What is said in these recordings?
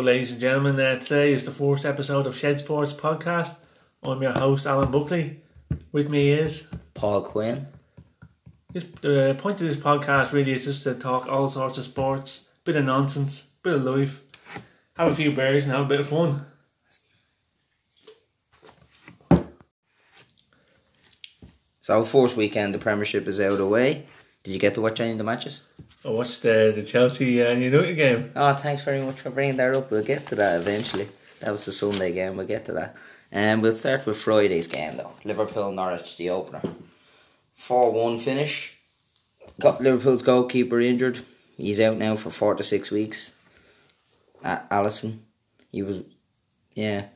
Hello, ladies and gentlemen. Uh, today is the fourth episode of Shed Sports Podcast. I'm your host, Alan Buckley. With me is. Paul Quinn. This, the point of this podcast really is just to talk all sorts of sports, bit of nonsense, bit of life, have a few beers and have a bit of fun. So, fourth weekend, the Premiership is out of the way. Did you get to watch any of the matches? I watched uh, the Chelsea and United game. Oh, thanks very much for bringing that up. We'll get to that eventually. That was the Sunday game. We'll get to that. And um, we'll start with Friday's game though. Liverpool Norwich, the opener. 4 1 finish. Got Liverpool's goalkeeper injured. He's out now for four to six weeks. Uh, Alisson. He was, yeah.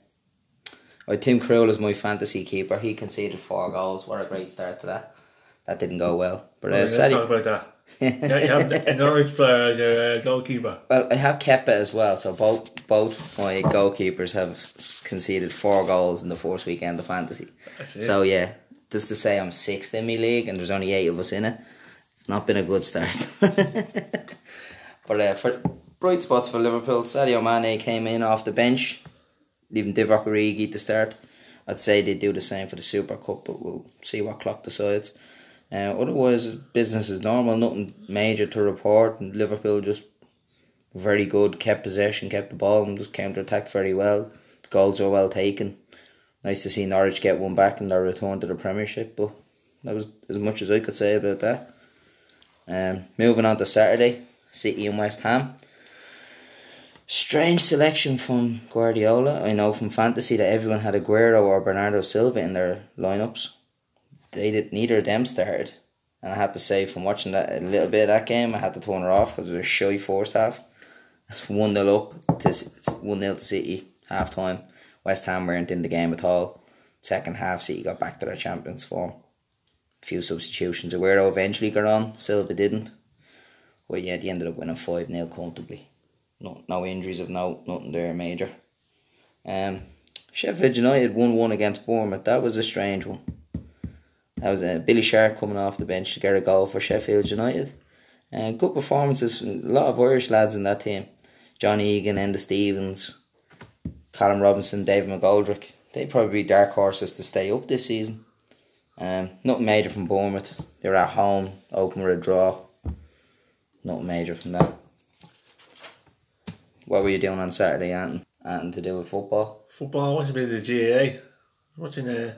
Oh, Tim Krul is my fantasy keeper. He conceded four goals. What a great start to that. That didn't go well. But uh, let's talk about that. yeah, you have the Norwich player as your uh, goalkeeper. Well, I have Kepa as well, so both both my goalkeepers have conceded four goals in the first weekend of fantasy. So yeah, just to say I'm sixth in my league and there's only eight of us in it, it's not been a good start. but uh, for bright spots for Liverpool, Sadio Mane came in off the bench, leaving Divock Origi to start. I'd say they do the same for the Super Cup, but we'll see what Klopp decides. Uh, otherwise, business is normal. Nothing major to report. And Liverpool just very good. Kept possession, kept the ball, and just counter attacked very well. The goals were well taken. Nice to see Norwich get one back in their return to the Premiership. But that was as much as I could say about that. Um, moving on to Saturday, City and West Ham. Strange selection from Guardiola. I know from fantasy that everyone had Aguero or Bernardo Silva in their lineups they did neither of them started. And I have to say, from watching that a little bit of that game, I had to turn it off because it was a shy first half. One 0 up to one 0 to City half time. West Ham weren't in the game at all. Second half, City got back to their champions form. A few substitutions. Aguero eventually got on. Silva didn't. But yeah, they ended up winning five 0 comfortably. No, no injuries of note. Nothing there major. Um, Sheffield United won one against Bournemouth. That was a strange one. That was uh, Billy Sharp coming off the bench to get a goal for Sheffield United. Uh, good performances, a lot of Irish lads in that team. Johnny Egan, Enda Stevens, Callum Robinson, David McGoldrick. They'd probably be dark horses to stay up this season. Um, nothing major from Bournemouth. They were at home, open with a draw. Nothing major from that. What were you doing on Saturday, Anton? Anton to do with football? Football, watching a bit of the GAA. Watching uh,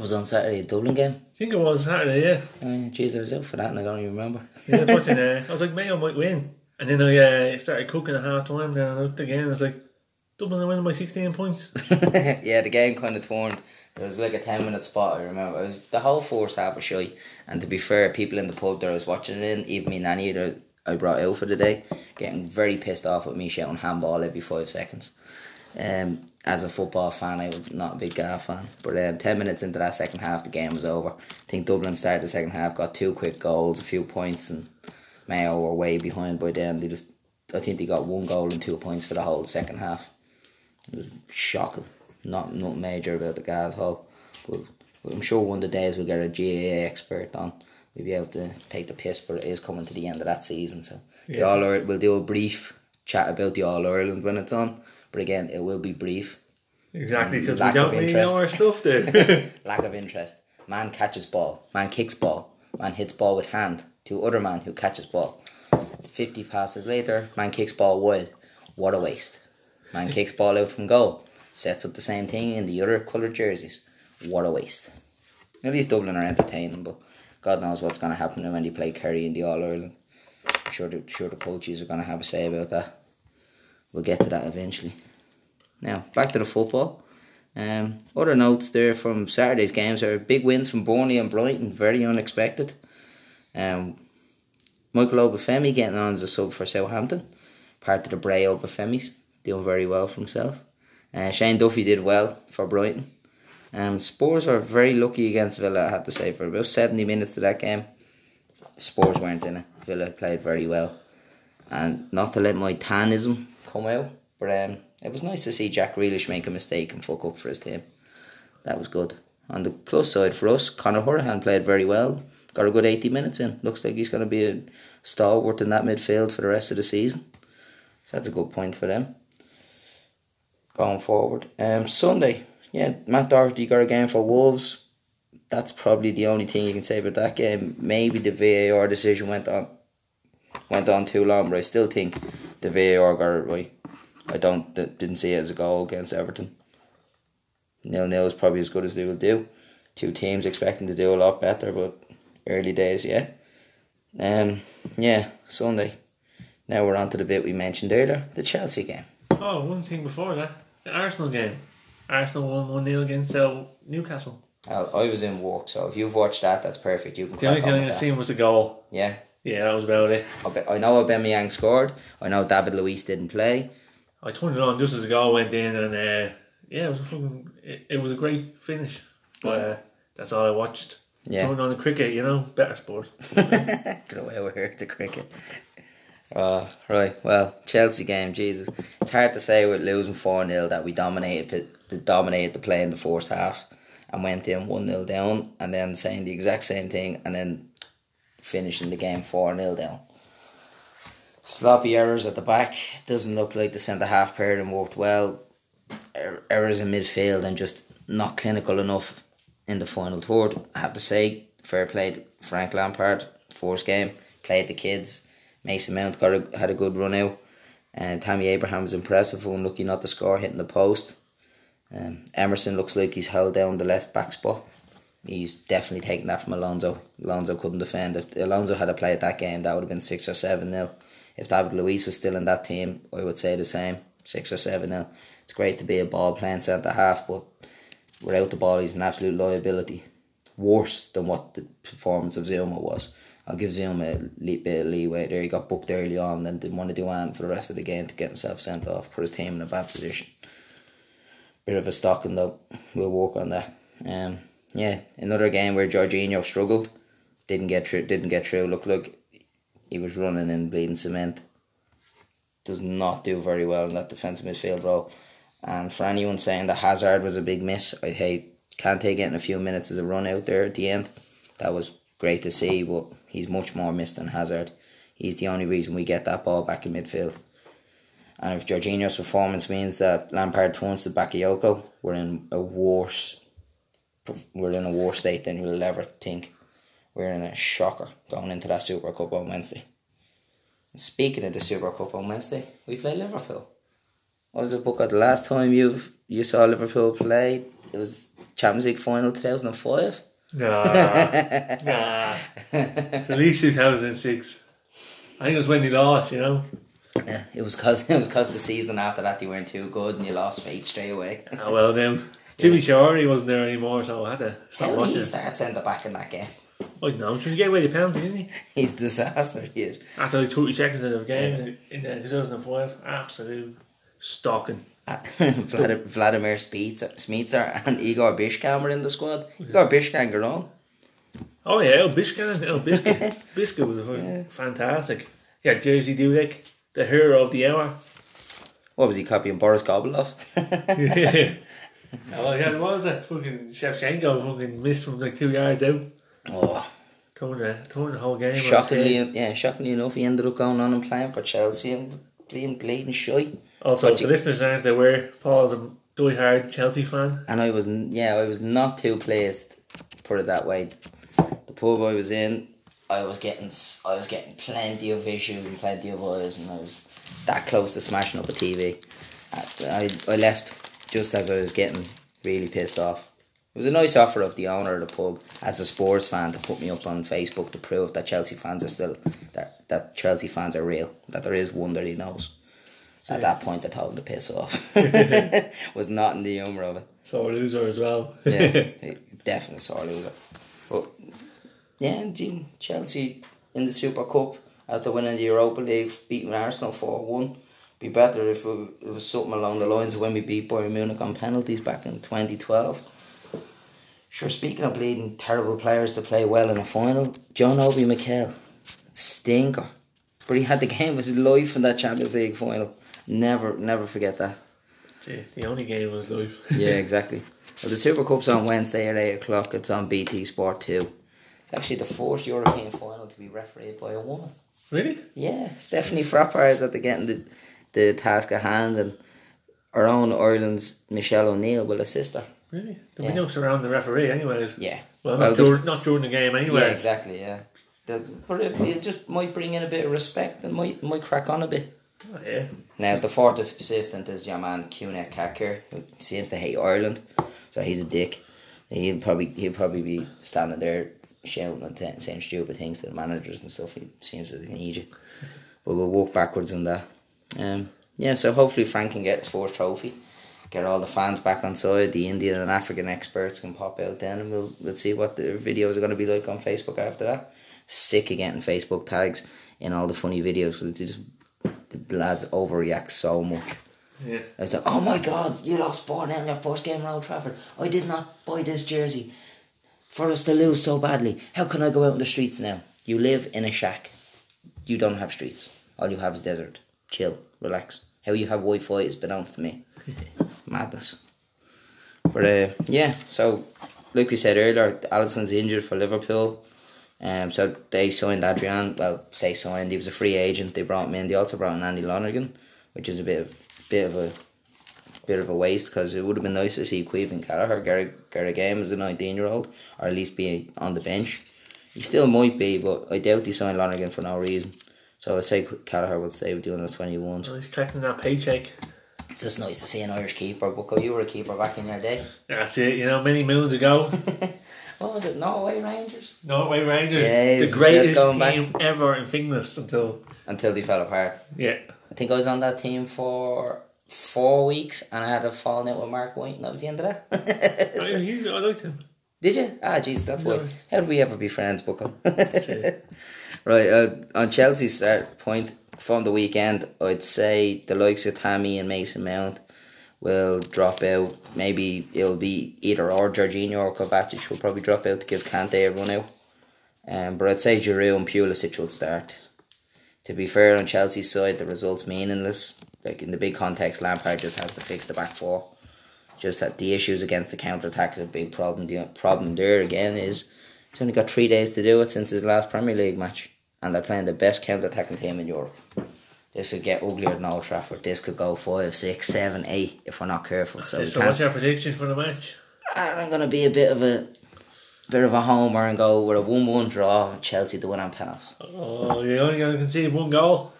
was on Saturday, at Dublin game. I think it was Saturday, yeah. Jeez, I was out for that and I don't even remember. yeah, I was watching. Uh, I was like, Mayo might win, and then I uh, started cooking at half time. Then I looked again. and I was like, Dublin are winning by sixteen points. yeah, the game kind of turned. It was like a ten minute spot. I remember. It was the whole first half was shy. And to be fair, people in the pub that I was watching it in, even me nanny that I brought out for the day, getting very pissed off at me shouting handball every five seconds. Um, as a football fan, I was not a big Gaff fan. But um, 10 minutes into that second half, the game was over. I think Dublin started the second half, got two quick goals, a few points, and Mayo were way behind by then. They just, I think they got one goal and two points for the whole second half. It was shocking. Not not major about the Gas Hall. But I'm sure one of the days we'll get a GAA expert on. We'll be able to take the piss, but it is coming to the end of that season. So yeah. the All we'll do a brief chat about the All Ireland when it's on but again, it will be brief. Exactly, because we don't really know our stuff there. Lack of interest. Man catches ball. Man kicks ball. Man hits ball with hand to other man who catches ball. 50 passes later, man kicks ball wide. What a waste. Man kicks ball out from goal. Sets up the same thing in the other coloured jerseys. What a waste. At least Dublin are entertaining, but God knows what's going to happen when they play Kerry in the All Ireland. I'm sure the, sure the coaches are going to have a say about that. We'll get to that eventually. Now, back to the football. Um, other notes there from Saturday's games are big wins from Burnley and Brighton, very unexpected. Um, Michael Obafemi getting on as a sub for Southampton, part of the Bray Obafemis, doing very well for himself. Uh, Shane Duffy did well for Brighton. Um, Spurs are very lucky against Villa, I have to say, for about 70 minutes of that game. Spurs weren't in it. Villa played very well. And not to let my tanism come out, but um, it was nice to see Jack Grealish make a mistake and fuck up for his team. That was good. On the plus side for us, Conor Hourihane played very well. Got a good 80 minutes in. Looks like he's going to be a stalwart in that midfield for the rest of the season. So that's a good point for them. going forward. Um, Sunday, yeah, Matt Doherty got a game for Wolves. That's probably the only thing you can say about that game. Maybe the VAR decision went on went on too long, but I still think the VAR got it right. I don't didn't see it as a goal against Everton. Nil nil is probably as good as they will do. Two teams expecting to do a lot better, but early days, yeah. Um, yeah, Sunday. Now we're on to the bit we mentioned earlier, the Chelsea game. Oh, one thing before that, the Arsenal game. Arsenal won one 0 against uh, Newcastle. Well, I was in work, so if you've watched that, that's perfect. You can. The only thing I that. seen was the goal. Yeah, Yeah, that was about it. I know Aubameyang scored. I know David Luiz didn't play. I turned it on just as the goal went in, and uh, yeah, it was a fucking. It, it was a great finish. But uh, that's all I watched. Yeah. Turned on the cricket, you know, better sport. Get away with her, the cricket. Uh, right, well, Chelsea game, Jesus. It's hard to say with losing 4 0 that we dominated the, dominated the play in the first half and went in 1 0 down and then saying the exact same thing and then finishing the game 4 0 down. Sloppy errors at the back. Doesn't look like the centre half pairing worked well. Er- errors in midfield and just not clinical enough in the final third. I have to say, fair play Frank Lampard. First game, played the kids. Mason Mount got a, had a good run out. And Tammy Abraham was impressive, unlucky not to score, hitting the post. Um, Emerson looks like he's held down the left back spot. He's definitely taken that from Alonso. Alonso couldn't defend. If Alonso had to play at that game, that would have been 6 or 7 nil. If David Luiz was still in that team, I would say the same 6 or 7 nil. It's great to be a ball playing centre half, but without the ball, he's an absolute liability. Worse than what the performance of Zouma was. I'll give Zouma a bit of leeway there. He got booked early on, then didn't want to do anything for the rest of the game to get himself sent off, put his team in a bad position. Bit of a stocking though. We'll work on that. Um, yeah, another game where Jorginho struggled, didn't get through. Didn't get through. Looked like he was running in bleeding cement. Does not do very well in that defensive midfield role. And for anyone saying that Hazard was a big miss, I hate Kante in a few minutes as a run out there at the end. That was great to see, but he's much more missed than Hazard. He's the only reason we get that ball back in midfield. And if Jorginho's performance means that Lampard turns to Bakayoko, we're in a worse we're in a worse state than we'll ever think. We're in a shocker going into that Super Cup on Wednesday. And speaking of the Super Cup on Wednesday, we play Liverpool. What was the book of the last time you've you saw Liverpool play? It was Champions League final two thousand and five. Nah, nah. At least 2006. I think it was when they lost, you know. Yeah, it was cause it was cause the season after that they weren't too good and you lost faith straight away. Ah, well, then Jimmy Shore, he wasn't there anymore, so I had to stop How did watching. he start centre back in that game? I don't know. Should he get away the penalty, didn't he? He's a disaster. He is. After like 30 seconds of the game in the 2005, absolute stalking. Vlad- Vladimir Smicer, and Igor Biscan were in the squad. Igor Biscan got on. Oh yeah, El Biscuit, El Biscuit, Biscuit was fucking fantastic. Yeah, Jerzy Dudek, the hero of the hour. What was he copying Bruce Grobbelaar? yeah. Oh yeah, what was that? Fucking Shevchenko fucking missed from like two yards out. Oh, Throwing the, throwing the whole game. shockingly, yeah, shockingly enough, he ended up going on and playing for Chelsea and being bleeding shy. Also, But the you- listeners aren't aware, Paul's a die-hard Chelsea fan. And I was, yeah, I was not too pleased. Put it that way. The pub I was in, I was getting, I was getting plenty of issues and plenty of eyes, and I was that close to smashing up a TV. I, I, I left just as I was getting really pissed off. It was a nice offer of the owner of the pub as a Spurs fan to put me up on Facebook to prove that Chelsea fans are still that that Chelsea fans are real. That there is one that he knows. At that point, I told him to piss off. was not in the humour of it. So loser as well. Yeah, definitely sore loser. But yeah, and Chelsea in the Super Cup after winning the Europa League, beating Arsenal four one. Be better if it, it was something along the lines of when we beat Bayern Munich on penalties back in twenty twelve. Sure, speaking of bleeding terrible players to play well in a final, John Obi Mikel, stinker. But he had the game of his life in that Champions League final. Never, never forget that. Gee, the only game of his life. Yeah, exactly. Well, the Super Cup's on Wednesday at 8 o'clock. It's on BT Sport 2. It's actually the first European final to be refereed by a woman. really? Yeah, Stephanie Frappart is at the getting the, the task at hand, and our own Ireland's Michelle O'Neill will assist her. Really? There'll Yeah. be no surrounding the referee, anyways. Yeah. Well, Well, not, during, not during the game, anyway. Yeah, exactly. Yeah. But it, it just might bring in a bit of respect and might might crack on a bit. Oh, yeah. Now the fourth assistant is your man Cüneyt Çakır, who seems to hate Ireland, so he's a dick. He'll probably he'll probably be standing there shouting and t- saying stupid things to the managers and stuff. He seems to need you, but we'll walk backwards on that. Um, yeah, so hopefully Frank can get his fourth trophy, get all the fans back on side. The Indian and African experts can pop out then, and we'll we'll see what the videos are going to be like on Facebook after that. Sick of getting Facebook tags in all the funny videos because just the lads overreact so much. Yeah. It's like, oh my god, you lost 4 0 in your first game in Old Trafford. I did not buy this jersey for us to lose so badly. How can I go out in the streets now? You live in a shack. You don't have streets. All you have is desert. Chill, relax. How you have Wi Fi is beknownst to me. Madness. But uh, yeah, so like we said earlier, Alisson's injured for Liverpool. Um, so they signed Adrian. Well, say signed. He was a free agent. They brought him in. They also brought in Andy Lonergan, which is a bit of bit of a bit of a waste because it would have been nice to see Caoimhín Kelleher get get a game as a nineteen year old, or at least be on the bench. He still might be, but I doubt he signed Lonergan for no reason. So I say Kelleher will stay with the under twenty ones. Oh, he's collecting that paycheck. It's just nice to see an Irish keeper. Bucko, you were a keeper back in your day. That's it, you know, many moons ago. What was it? Norway Rangers Norway Rangers, Jesus, the greatest going back. team ever in Finglas until until they fell apart. yeah. I think I was on that team for four weeks and I had a falling out with Mark White and that was the end of that. you, I liked him. Did you? Ah, jeez, that's why. How did we ever be friends, Bucko? it. right, uh, on Chelsea's start point from the weekend, I'd say the likes of Tammy and Mason Mount will drop out. Maybe it'll be either or Jorginho or Kovacic will probably drop out to give Kante a run out. Um, but I'd say Giroud and Pulisic will start. To be fair, on Chelsea's side, the result's meaningless. Like in the big context, Lampard just has to fix the back four. Just that the issues against the counter attack is a big problem. The problem there again is he's only got three days to do it since his last Premier League match, and they're playing the best counter attacking team in Europe. This could get uglier than Old Trafford. This could go five, six, seven, eight if we're not careful. So, So, what's your prediction for the match? I'm gonna be a bit of a bit of a homer and go with a one-one draw. Chelsea to win on penalties. Oh, you're only going to concede one goal.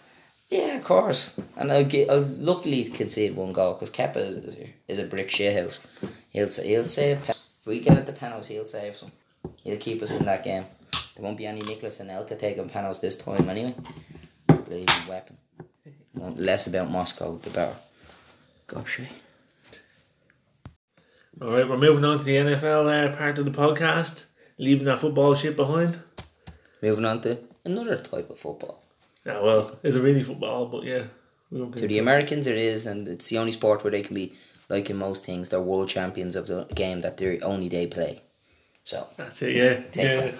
Yeah, of course. And I'll, get, I'll luckily concede one goal because Kepa is, is a brick shithouse. He'll he'll save. If we get at the penalties, he'll save some. He'll keep us in that game. There won't be any Nicolas Anelka taking panels this time anyway. Blazing weapon. Less about Moscow, the better. Gobshite. All right, we're moving on to the NFL uh, part of the podcast, leaving that football shit behind. Moving on to another type of football. Yeah, well, is it really football? But yeah, we won't get To the Americans, it is, and it's the only sport where they can be, like in most things, they're world champions of the game that they only they play. So That's it. Yeah, Take yeah. that.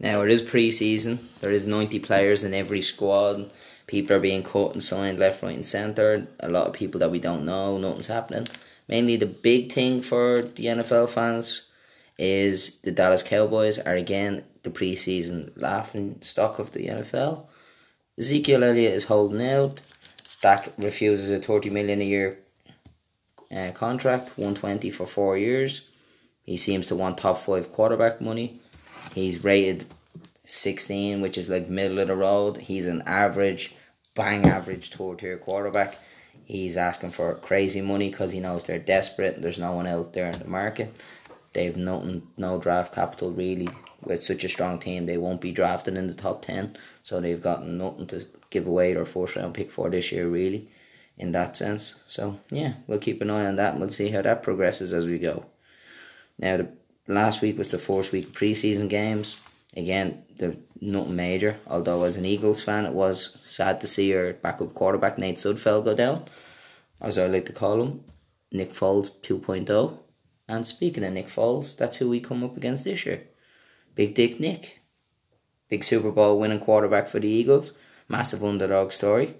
Now it is pre-season. There is ninety players in every squad. People are being cut and signed left, right, and centre. A lot of people that we don't know. Nothing's happening. Mainly the big thing for the NFL fans is the Dallas Cowboys are again the pre-season laughing stock of the NFL. Ezekiel Elliott is holding out. Dak refuses a thirty million a year uh, contract, one twenty for four years. He seems to want top five quarterback money. He's rated sixteen, which is like middle of the road. He's an average, bang average third tier quarterback. He's asking for crazy money because he knows they're desperate. There's no one out there in the market. They've nothing, no draft capital really. With such a strong team, they won't be drafted in the top ten. So they've got nothing to give away their first round pick for this year, really, in that sense. So yeah, we'll keep an eye on that and we'll see how that progresses as we go. Now the last week was the first week of preseason games. Again, the nothing major. Although as an Eagles fan, it was sad to see our backup quarterback Nate Sudfeld go down, as I like to call him, Nick Foles 2.0. And speaking of Nick Foles, that's who we come up against this year. Big Dick Nick. Big Super Bowl winning quarterback for the Eagles. Massive underdog story.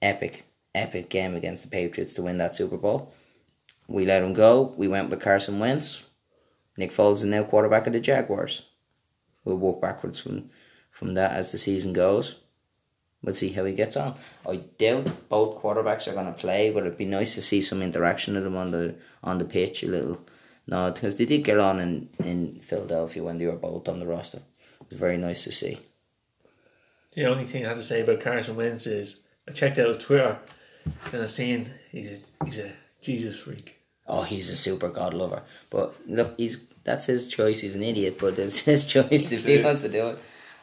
Epic, epic game against the Patriots to win that Super Bowl. We let him go. We went with Carson Wentz. Nick Foles is now quarterback of the Jaguars. We'll walk backwards from, from that as the season goes. We'll see how he gets on. I doubt both quarterbacks are going to play, but it'd be nice to see some interaction of them on the on the pitch a little. No, because they did get on in, in Philadelphia when they were both on the roster. It was very nice to see. The only thing I have to say about Carson Wentz is I checked out his Twitter and I've seen he's a, he's a Jesus freak. Oh, he's a super god lover. But look, he's that's his choice. He's an idiot, but it's his choice if he wants to do it.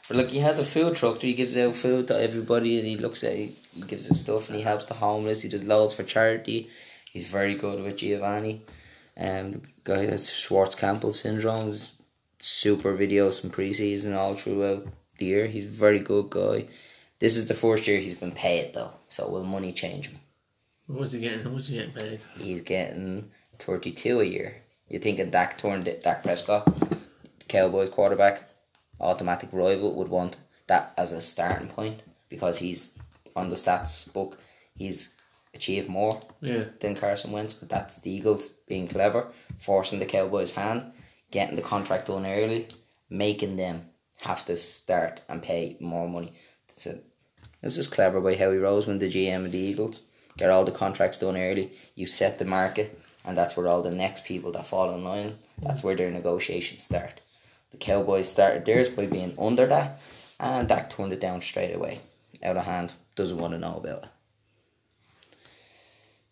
But look, he has a food truck. He gives out food to everybody, and he looks at he, he gives out stuff, and he helps the homeless. He does loads for charity. He's very good with Giovanni. Um, the guy has Schwartz Jampel syndrome. Super videos from preseason all throughout the year. He's a very good guy. This is the first year he's been paid though, so will money change him? What's he getting? What's he getting paid? He's getting thirty two a year. You think a Dak turned Dak Prescott, Cowboys quarterback, automatic rival would want that as a starting point because he's on the stats book. He's achieved more Yeah. than Carson Wentz, but that's the Eagles being clever, forcing the Cowboys' hand, getting the contract done early, making them have to start and pay more money. So it was just clever by Howie Roseman, the GM of the Eagles. Get all the contracts done early. You set the market, and that's where all the next people that fall in line. That's where their negotiations start. The Cowboys started theirs by being under that, and Dak turned it down straight away, out of hand. Doesn't want to know about it.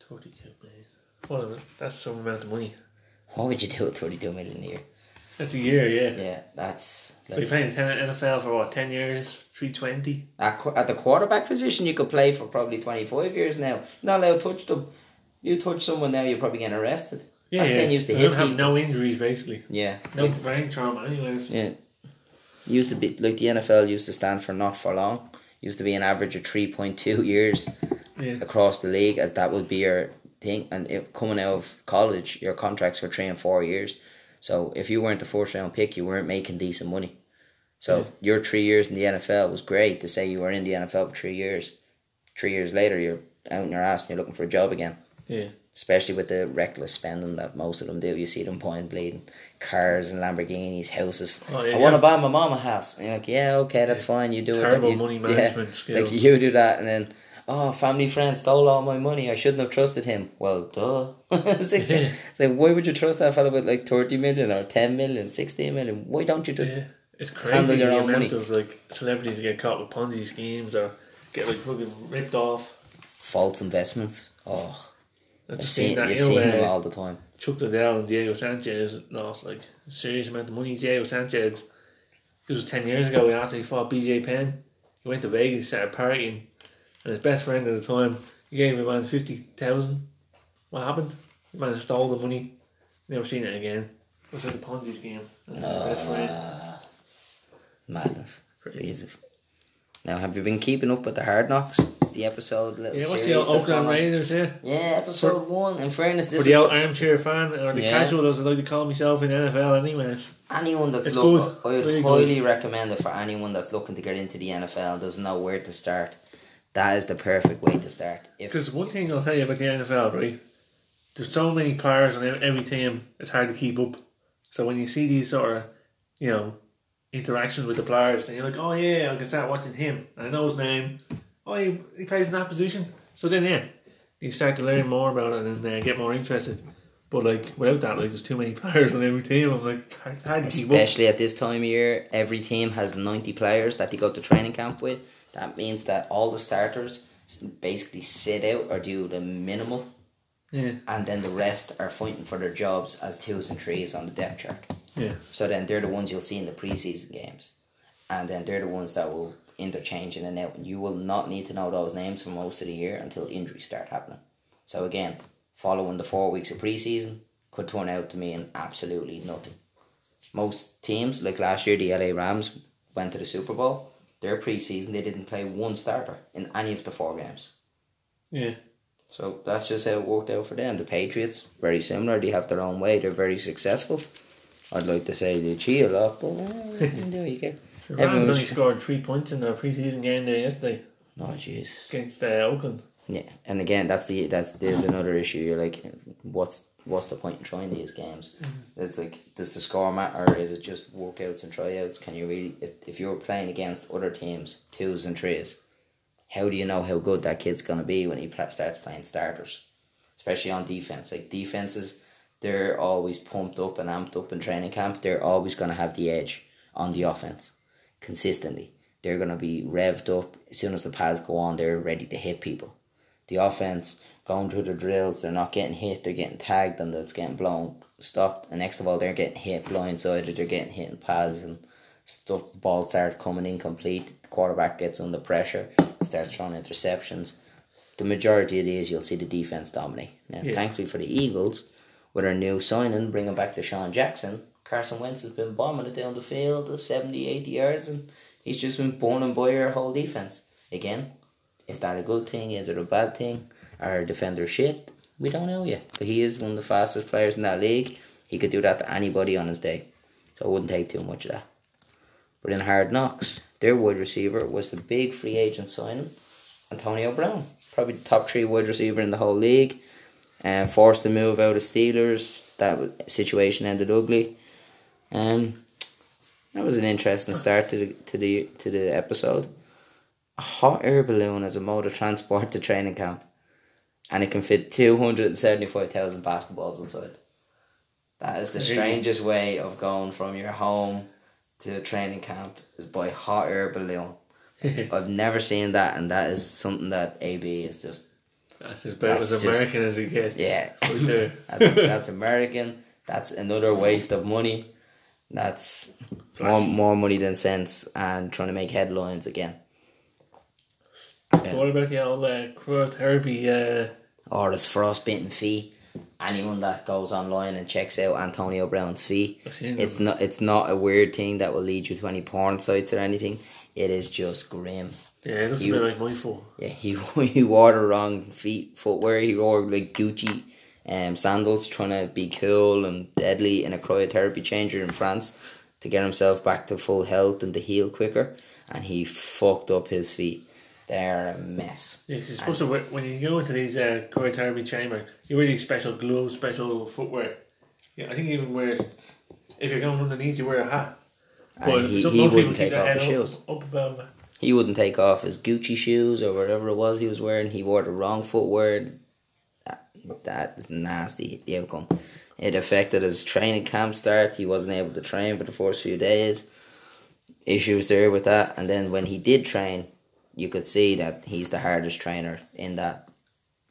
Thirty-two million. What a, that's some amount of money. What would you do with thirty-two million a year? That's a year, yeah. Yeah, that's So you're playing ten NFL for what? Ten years? Three twenty? At, at the quarterback position, you could play for probably 25 years now. You're not allowed to touch them. You touch someone now, you're probably getting arrested. Yeah, Back yeah. then, used to hit have no injuries basically. Yeah. No brain trauma, anyways. yeah. Used to be, like the NFL used to stand for not for long. Used to be an average of 3.2 years Yeah. across the league, as that would be your thing. And if coming out of college, your contracts were three and four years. So if you weren't the first round pick, you weren't making decent money. So your three years in the NFL was great to say you were in the NFL for three years. Three years later, you're out in your ass and you're looking for a job again. Yeah. Especially with the reckless spending that most of them do. You see them point bleeding cars and Lamborghinis, houses. Oh, yeah, I want to yeah. buy my mom a house. And you're like, yeah, okay, that's fine. You do it. Terrible money yeah. management It's skills. like you do that, and then oh, family friend stole all my money. I shouldn't have trusted him. Well, duh. it's, like, Yeah. it's like why would you trust that fella with like thirty million or 10 million, 16 million? Why don't you just Yeah. It's Handle crazy your the own amount money. of like celebrities get caught with Ponzi schemes or get like fucking ripped off. false investments? Oh, I've just seen seen that. you've You know, seen them uh, all the time. Chuck Liddell and Diego Sanchez lost like a serious amount of money. Diego Sanchez, this was 10 years ago after he fought BJ Penn. He went to Vegas, started partying, and his best friend at the time, he gave him man 50000 What happened? The man stole the money. Never seen it again. It was like a Ponzi scheme. That's his best friend. Madness. Crazy. Jesus. Now, have you been keeping up with the Hard Knocks? The episode, little Yeah, what's the Oakland? Raiders, yeah? Yeah, episode one. In fairness, For this the is old armchair fan or the Yeah. casual, as I like to call myself in NFL, anyways. anyone that's looking. I would Really good. highly recommend it for anyone that's looking to get into the NFL doesn't know where to start. That is the perfect way to start. Because one thing I'll tell you about the NFL, right? There's so many players on every team, it's hard to keep up. So when you see these sort of, you know, interactions with the players, and you're like, oh yeah, I can start watching him. I know his name. Oh, he, he plays in that position. So then, yeah, you start to learn more about it and uh, get more interested. But like without that, like there's too many players on every team. I'm like, hard, hard to keep. Especially at this time of year, every team has 90 players that they go to training camp with. That means that all the starters basically sit out or do the minimal, Yeah, and then the rest are fighting for their jobs as twos and threes on the depth chart. Yeah, So then they're the ones you'll see in the preseason games. And then they're the ones that will interchange in and out. And you will not need to know those names for most of the year until injuries start happening. So again, following the four weeks of preseason could turn out to mean absolutely nothing. Most teams, like last year, the LA Rams went to the Super Bowl. Their preseason, they didn't play one starter in any of the four games. yeah. So that's just how it worked out for them. The Patriots, very similar. They have their own way. They're very successful. I'd like to say they cheat a lot, but uh, what you do? You get The Rams everyone's. only scored three points in their preseason game there yesterday Oh jeez. against uh, Oakland. Yeah, and again, that's the that's there's another issue. You're like, what's what's the point in trying these games? It's like, does the score matter, is it just workouts and tryouts? Can you really, if, if you're playing against other teams, twos and threes, how do you know how good that kid's going to be when he starts playing starters? Especially on defense. Like defenses, they're always pumped up and amped up in training camp. They're always going to have the edge on the offense consistently. They're going to be revved up. As soon as the pads go on, they're ready to hit people. The offense, going through the drills, they're not getting hit, they're getting tagged and it's getting blown, stopped. And next of all, they're getting hit blindsided, they're getting hit in pads and stuff. Balls start coming incomplete. The quarterback gets under pressure, starts throwing interceptions. The majority of these, you'll see the defense dominate. Now, yeah. thankfully for the Eagles, with our new signing, bringing back DeSean Jackson, Carson Wentz has been bombing it down the field, the 70, 80 yards, and he's just been burning by our whole defense. Again, is that a good thing? Is it a bad thing? Are defenders shit? We don't know yet. But he is one of the fastest players in that league. He could do that to anybody on his day. So I wouldn't take too much of that. But in Hard Knocks, their wide receiver was the big free agent signing, Antonio Brown. Probably the top three wide receiver in the whole league. Uh, forced to move out of Steelers. That situation ended ugly. Um, that was an interesting start to the to the to the episode. A hot air balloon as a mode of transport to training camp, and it can fit two hundred and seventy five thousand basketballs inside. That is the strangest way of going from your home to a training camp is by hot air balloon. I've never seen that, and that is something that AB is just. That's about as American just, as it gets. Yeah, that's, that's American. That's another waste of money. That's more more money than sense, and trying to make headlines again. Yeah. What about the old uh, cryotherapy? Uh... Or his frostbitten feet anyone that goes online and checks out Antonio Brown's fee, it's not it's not a weird thing that will lead you to any porn sites or anything. It is just grim. Yeah, it doesn't feel like my foot. Yeah, he he wore the wrong feet footwear. He wore like Gucci um, sandals, trying to be cool and deadly in a cryotherapy changer in France to get himself back to full health and to heal quicker. And he fucked up his feet. They're a mess. Yeah, because you're supposed to when you go into these uh, cryotherapy chamber, you wear these special gloves, special footwear. Yeah, I think even wear if you're going underneath, you wear a hat. But and he, he wouldn't take off his shoes. Up, above. He wouldn't take off his Gucci shoes or whatever it was he was wearing. He wore the wrong footwear. That, that is nasty. The outcome. It affected his training camp start. He wasn't able to train for the first few days. Issues there with that, and then when he did train, you could see that he's the hardest trainer in that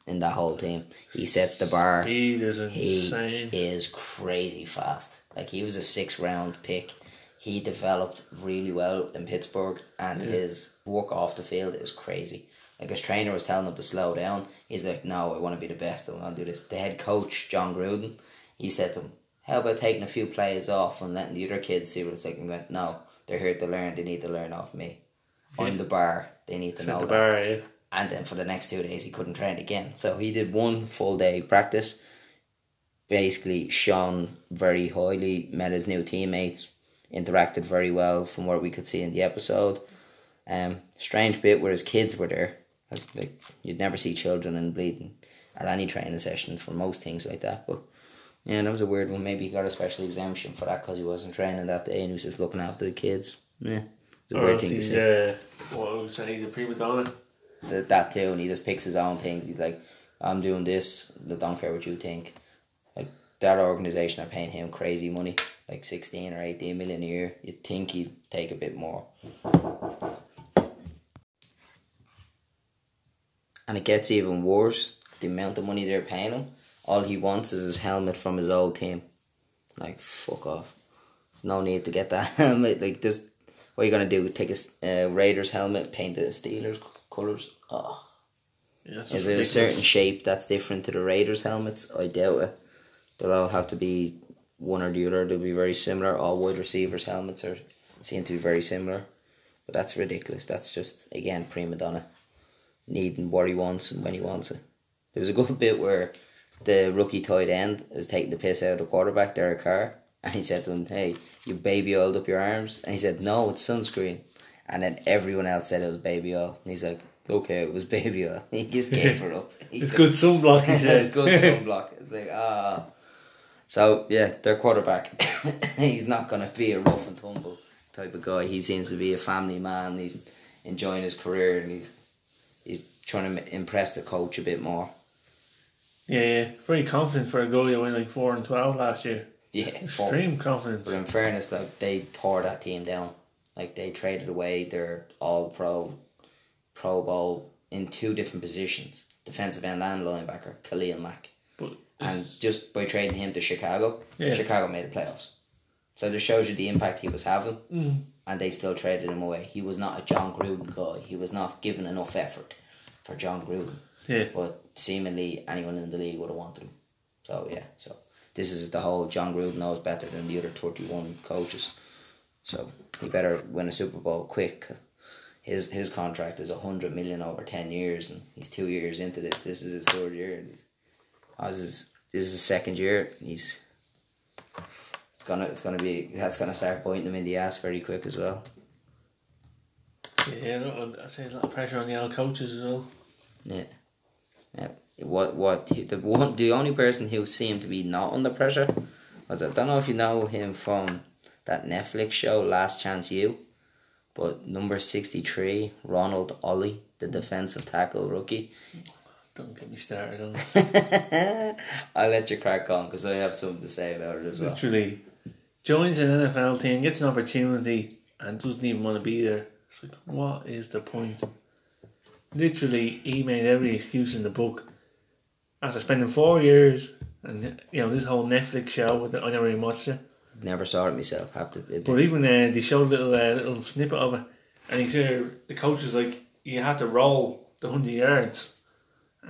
in that whole team. He sets the bar. Speed is insane. He is crazy fast. Like he was a six round pick. He developed really well in Pittsburgh, and yeah. his work off the field is crazy. Like his trainer was telling him to slow down. He's like, "No, I want to be the best. I want to do this." The head coach, Jon Gruden, he said to him, "How about taking a few plays off and letting the other kids see what it's like?" And went, "No, they're here to learn. They need to learn off me. Yeah. I'm the bar. They need to Set know the bar, yeah. And then for the next two days, he couldn't train again. So he did one full day practice. Basically, shone very highly, met his new teammates, interacted very well from what we could see in the episode. Um, strange bit where his kids were there. Like you'd never see children and bleeding at any training session for most things like that. But yeah, that was a weird one. Maybe he got a special exemption for that because he wasn't training that day and he was just looking after the kids. Yeah, it's a weird thing to say. Uh, what I was saying, he's a prima donna. That, that too, and he just picks his own things. He's like, I'm doing this. I don't care what you think. Like that organization are paying him crazy money, like sixteen or eighteen million a year. You'd think he'd take a bit more. And it gets even worse. The amount of money they're paying him. All he wants is his helmet from his old team. Like fuck off. There's no need to get that helmet. Like just what are you gonna do? Take a uh, Raiders helmet, paint the Steelers colours? Oh. Yeah, Is it ridiculous. a certain shape that's different to the Raiders helmets? I doubt it. They'll all have to be one or the other. They'll be very similar. All wide receivers' helmets are seem to be very similar. But that's ridiculous. That's just again prima donna. Needing what he wants and when he wants it. There was a good bit where the rookie tight end was taking the piss out of the quarterback, Derek Carr, and he said to him, Hey, you baby oiled up your arms? And he said, No, it's sunscreen. And then everyone else said it was baby oil. And he's like, Okay, it was baby oil. He just gave it up. It's good sunblock, It's good sunblock. It's like, ah. So, yeah, their quarterback, he's not going to be a rough and tumble type of guy. He seems to be a family man. He's enjoying his career and he's he's trying to impress the coach a bit more. Yeah, yeah. Very confident for a goal who went like 4 and 12 last year. Yeah, Extreme confidence. But in fairness, like they tore that team down. Like they traded away their all pro, pro bowl in two different positions, defensive end and linebacker, Khalil Mack. But And just by trading him to Chicago, Yeah. Chicago made the playoffs. So this shows you the impact he was having, Mm. and they still traded him away. He was not a Jon Gruden guy. He was not given enough effort for Jon Gruden. yeah, But seemingly anyone in the league would have wanted him. So yeah, so this is the whole Jon Gruden knows better than the other thirty one coaches. So he better win a Super Bowl quick. His his contract is a hundred million over ten years, and he's two years into this. This is his third year, and he's this is this is his second year. He's it's gonna it's gonna be that's gonna start biting him in the ass very quick as well. yeah. I say a lot of pressure on the old coaches as well. Yeah. Yeah. What what the one the only person who seemed to be not under pressure was I don't know if you know him from that Netflix show Last Chance U, but number sixty three Ronald Ollie, the defensive tackle rookie. Don't get me started on it. I'll let you crack on because I have something to say about it as well. Literally joins an NFL team, gets an opportunity, and doesn't even want to be there. It's like, what is the point? Literally, he made every excuse in the book. After spending four years, and you know this whole Netflix show, with the, I never even watched it. Never saw it myself. Have to. admit. But even uh, they showed a little uh, little snippet of it, and he said the coach was like, "You have to roll the hundred yards,"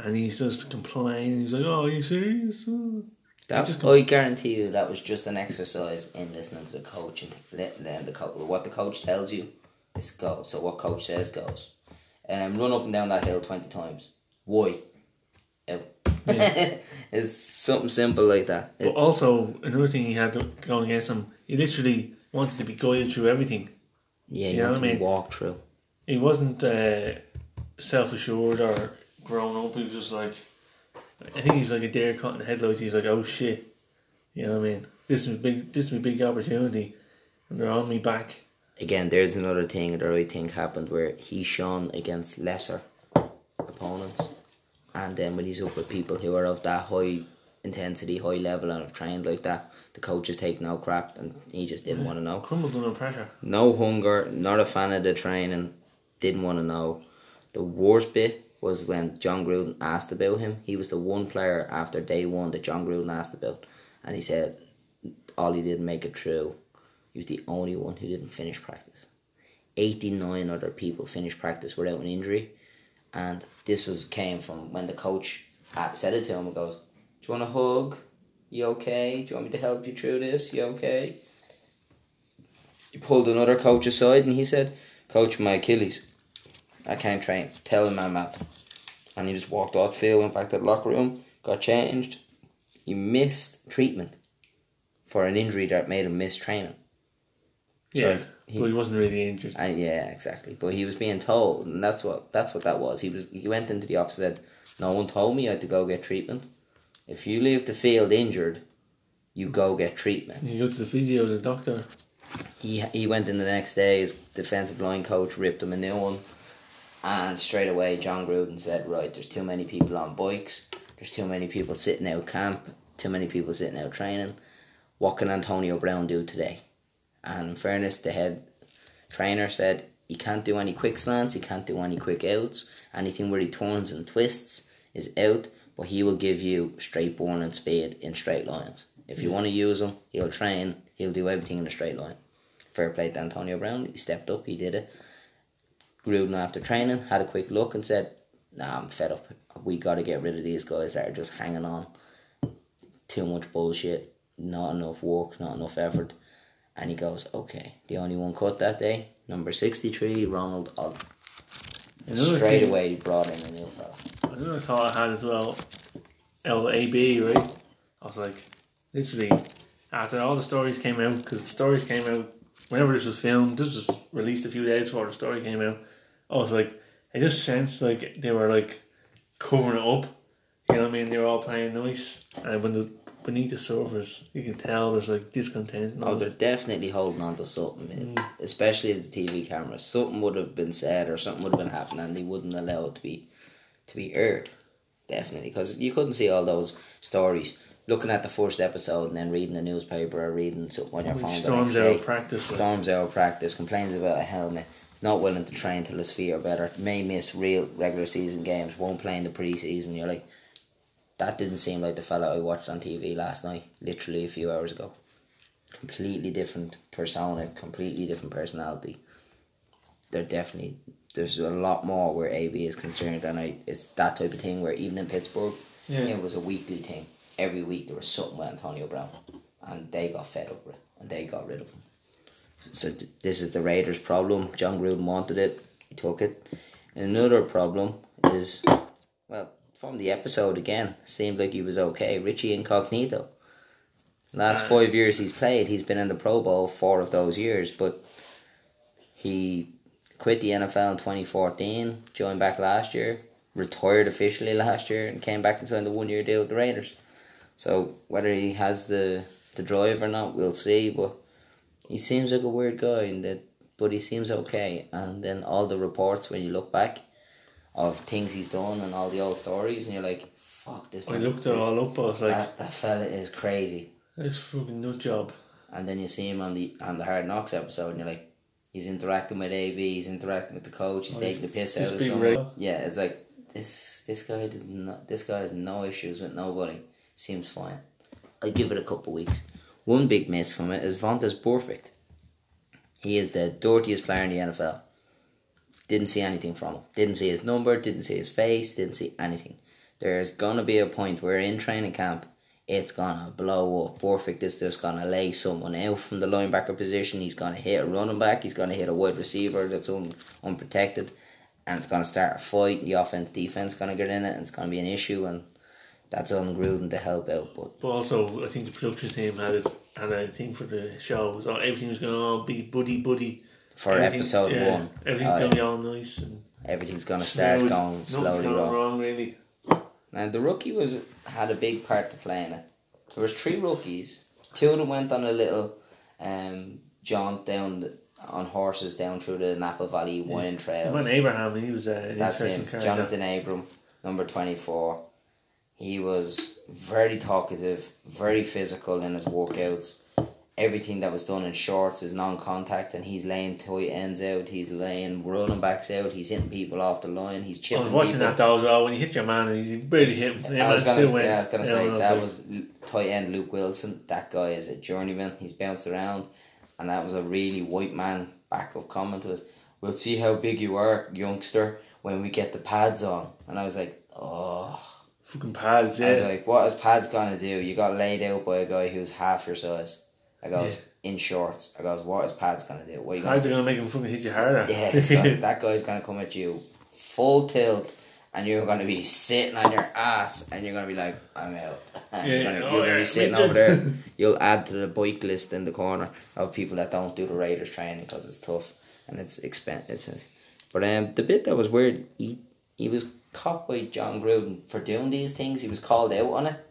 and he's just complaining. He's like, "Oh, are you serious?" Oh." That, just I guarantee you that was just an exercise in listening to the coach and them the coach what the coach tells you is go. So what coach says goes. Um, run up and down that hill twenty times. Why? Out. it's something simple like that. But also another thing he had to- going against him, he literally wanted to be guided through everything. yeah, you know what I mean? walk through. He wasn't uh, self assured or grown up. He was just like, I think he's like a deer caught in the headlights. He's like, oh shit, you know what I mean? This is a big, this is a big opportunity, and they're on me back. Again, there's another thing that I think happened where he shone against lesser opponents, and then when he's up with people who are of that high intensity, high level, and have trained like that, the coaches take no crap, and he just didn't want to know. Crumbled under pressure. No hunger, not a fan of the training, didn't want to know. The worst bit was when Jon Gruden asked about him. He was the one player after day one that Jon Gruden asked about, and he said Ollie didn't make it through. He was the only one who didn't finish practice. 89 other people finished practice without an injury, and this was came from when the coach said it to him and goes, Do you want a hug? You okay? Do you want me to help you through this? You okay? He pulled another coach aside and he said, Coach, my Achilles. I can't train. Tell him I'm out. And he just walked off the field, went back to the locker room, got changed. He missed treatment for an injury that made him miss training. Yeah, So he- but he wasn't really injured. And yeah, exactly. But he was being told, and that's what that's what that was. He was he went into the office and said, "No one told me I had to go get treatment. If you leave the field injured, you go get treatment." you go to the physio, the doctor. He he went in the next day. His defensive line coach ripped him a new one, and straight away John Gruden said, "Right, there's too many people on bikes. There's too many people sitting out camp. Too many people sitting out training. What can Antonio Brown do today?" And in fairness, the head trainer said he can't do any quick slants. He can't do any quick outs. Anything where he turns and twists is out. But he will give you straight born and speed in straight lines. If you mm. want to use him, he'll train. He'll do everything in a straight line. Fair play to Antonio Brown. He stepped up. He did it. Gruden, after training, had a quick look and said, "Nah, I'm fed up. We got to get rid of these guys that are just hanging on. Too much bullshit. Not enough work. Not enough effort." And he goes, "Okay." The only one cut that day, number sixty-three, Ronald Ollie. Another Straight thing- away, he brought in a new fella. Another thought I had as well, LAB, right? I was like, literally, after all the stories came out, because the stories came out whenever this was filmed, this was released a few days before the story came out. I was like, I just sensed like they were like covering it up. You know what I mean? They were all playing nice, and when the beneath the surface, you can tell there's like discontent. Oh, they're definitely holding on to something, man. Mm. especially the TV cameras. Something would have been said or something would have been happening, and they wouldn't allow it to be to be aired. Definitely, because you couldn't see all those stories. Looking at the first episode and then reading the newspaper or reading something on your phone. Storms out of practice. storms out practice, complains about a helmet. He's not willing to train till his feet are better. May miss real regular season games. Won't play in the preseason. You're like, that didn't seem like the fella I watched on TV last night. Literally a few hours ago. Completely different persona. Completely different personality. They're definitely there's a lot more where AB is concerned, and I it's that type of thing where even in Pittsburgh, Yeah. it was a weekly thing. Every week there was something with Antonio Brown, and they got fed up with it, and they got rid of him. So th- this is the Raiders' problem. Jon Gruden wanted it, he took it. And another problem is, well, from the episode again, seemed like he was okay. Richie Incognito. Last Uh, five years he's played, he's been in the Pro Bowl four of those years, but he quit the NFL in 2014, joined back last year, retired officially last year, and came back and signed a one year deal with the Raiders. So whether he has the, the drive or not, we'll see. But he seems like a weird guy, and that, but he seems okay. And then all the reports when you look back of things he's done and all the old stories, and you're like, fuck this. I man- looked it all up. I was like, that, that fella is crazy. this fucking nut job. And then you see him on the on the Hard Knocks episode, and you're like, he's interacting with AB, he's interacting with the coach, he's Oh, taking the piss out of someone. Yeah, it's like this this guy does not this guy has no issues with nobody. Seems fine. I give it a couple weeks. One big miss from it is Vontaze Burfict. He is the dirtiest player in the NFL. Didn't see anything from him. Didn't see his number, didn't see his face, didn't see anything. There's gonna be a point where in training camp it's gonna blow up. Burfict is just gonna lay someone out from the linebacker position. He's gonna hit a running back. He's gonna hit a wide receiver that's un- unprotected, and it's gonna start a fight. The offense defense gonna get in it, and it's gonna be an issue. And that's on Gruden to help out. But But also, I think the production team had it, and I think for the show, so everything was going to all be buddy buddy. for Everything- episode yeah, one, everything's uh, going to be all nice and everything's gonna start smooth. going slowly. going wrong. wrong, really. And the rookie was had a big part to play in it. There was three rookies. Two of them went on a little um, jaunt down the, on horses down through the Napa Valley wine trails. When Abraham, he was uh, That's interesting him, character. Jonathan Abram, number twenty four. He was very talkative, very physical in his workouts. Everything that was done in shorts is non-contact, and he's laying tight ends out. He's laying rolling backs out. He's hitting people off the line. He's chipping. I was watching people. that though as well. When you hit your man, and you barely hit him. I was gonna, yeah, I was gonna say that like, was tight end Luke Wilson. That guy is a journeyman. He's bounced around, and that was a really white man back backup comment to us. We'll see how big you are, youngster, when we get the pads on. And I was like, oh. Fucking pads. yeah. I was like, what is pads gonna do? You got laid out by a guy who's half your size. I goes in shorts. I goes, what is pads gonna do? What are you gonna pads are going to make him fucking hit you harder. yeah, gonna, that guy's gonna come at you full tilt, and you're gonna be sitting on your ass, and you're gonna be like, "I'm out." And you're gonna, oh, you're gonna yeah, be sitting over there. You'll add to the bike list in the corner of people that don't do the Raiders training because it's tough and it's expensive. But um, the bit that was weird, he he was caught by Jon Gruden for doing these things. He was called out on it,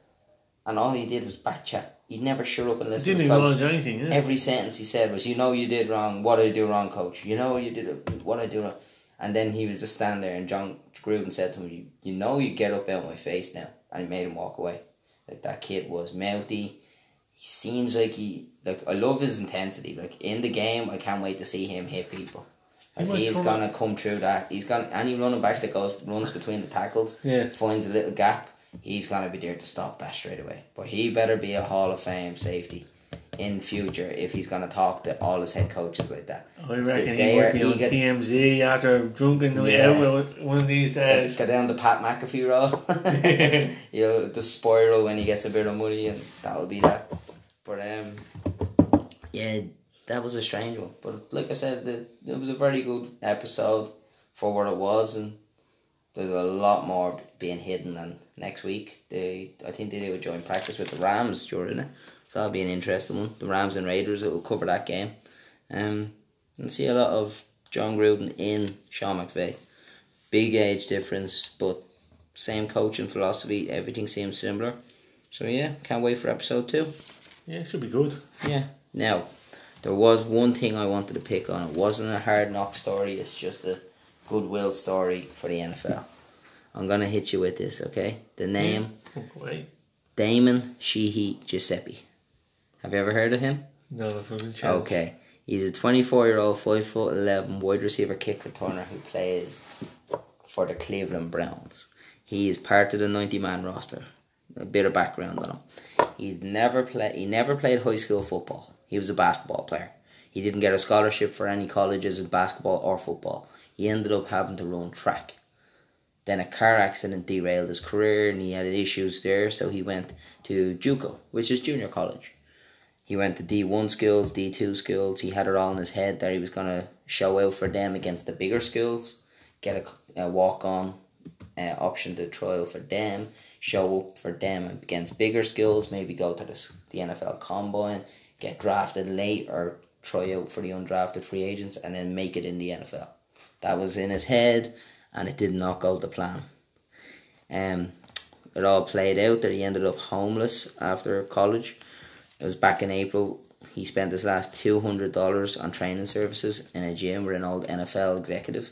and all he did was back chat. He'd never shut up and listen Didn't to acknowledge anything. Yeah. Every sentence he said was, "You know you did wrong. What did I do wrong, coach? You know you did what I do wrong." And then he was just standing there, and Jon Gruden said to him, "You, you know you get up out of my face now," and he made him walk away. Like that kid was mouthy. He seems like he like I love his intensity. Like in the game, I can't wait to see him hit people. As might he's gonna come through that. He's gonna any running back that goes runs between the tackles, Yeah. finds a little gap. He's gonna be there to stop that straight away. But he better be a Hall of Fame safety in future if he's gonna talk to all his head coaches like that. I reckon he might be on eager- TMZ after drunken night Yeah. out one of these days. Go down the Pat McAfee road. you know, the spiral when he gets a bit of money and that'll be that. But um yeah, that was a strange one. But like I said, the, it was a very good episode for what it was and there's a lot more being hidden and next week they I think they do a joint practice with the Rams during it. So that'll be an interesting one. The Rams and Raiders it will cover that game. Um and see a lot of Jon Gruden in Sean McVay. Big age difference, but same coaching philosophy, everything seems similar. So yeah, can't wait for episode two. Yeah, it should be good. Yeah. Now, there was one thing I wanted to pick on. It wasn't a hard knock story, it's just a goodwill story for the NFL. I'm gonna hit you with this, okay? The name Wait. Damon Sheehy-Guiseppi. Have you ever heard of him? No, the fucking chance. Okay. He's a 24 year old, 5 foot 11 wide receiver kick returner who plays for the Cleveland Browns. He is part of the 90 man roster. A bit of background on him. He's never play, he never played high school football. He was a basketball player. He didn't get a scholarship for any colleges in basketball or football. He ended up having to run track. Then a car accident derailed his career and he had issues there, so he went to JUCO, which is junior college. He went to D1 schools, D2 schools. He had it all in his head that he was going to show out for them against the bigger schools, get a, a walk on uh, option to trial for them, show up for them against bigger schools, maybe go to the, the NFL combine, get drafted late or try out for the undrafted free agents, and then make it in the NFL. That was in his head, and it did not go to plan. Um, it all played out that he ended up homeless after college. It was back in April. He spent his last two hundred dollars on training services in a gym with an old NFL executive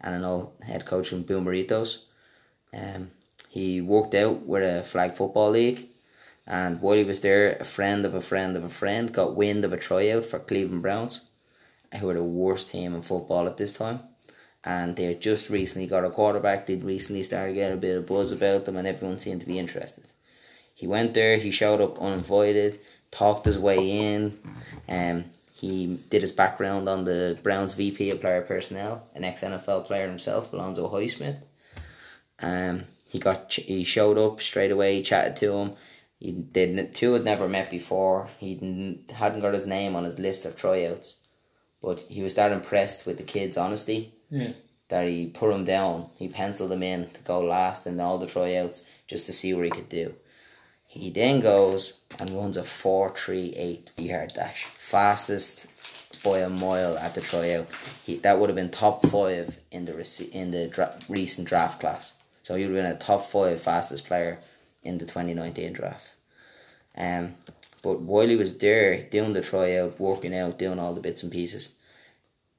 and an old head coach from Boomeritos. Um, he worked out with a flag football league, and while he was there, a friend of a friend of a friend got wind of a tryout for Cleveland Browns, who were the worst team in football at this time. And they had just recently got a quarterback. They'd recently started getting a bit of buzz about them, and everyone seemed to be interested. He went there. He showed up uninvited talked his way in. Um, he did his background on the Browns VP of player personnel, an ex NFL player himself, Alonzo Highsmith. Um, he got he showed up straight away, chatted to him. He didn't. two had never met before. He hadn't got his name on his list of tryouts, but he was that impressed with the kid's honesty. Yeah. That he put him down. He penciled him in to go last in all the tryouts just to see what he could do. He then goes and runs a 438 VR dash. Fastest by a mile at the tryout. He, that would have been top five in the in the dra- recent draft class. So he would have been a top five fastest player in the 2019 draft. Um, but while he was there doing the tryout, working out, doing all the bits and pieces,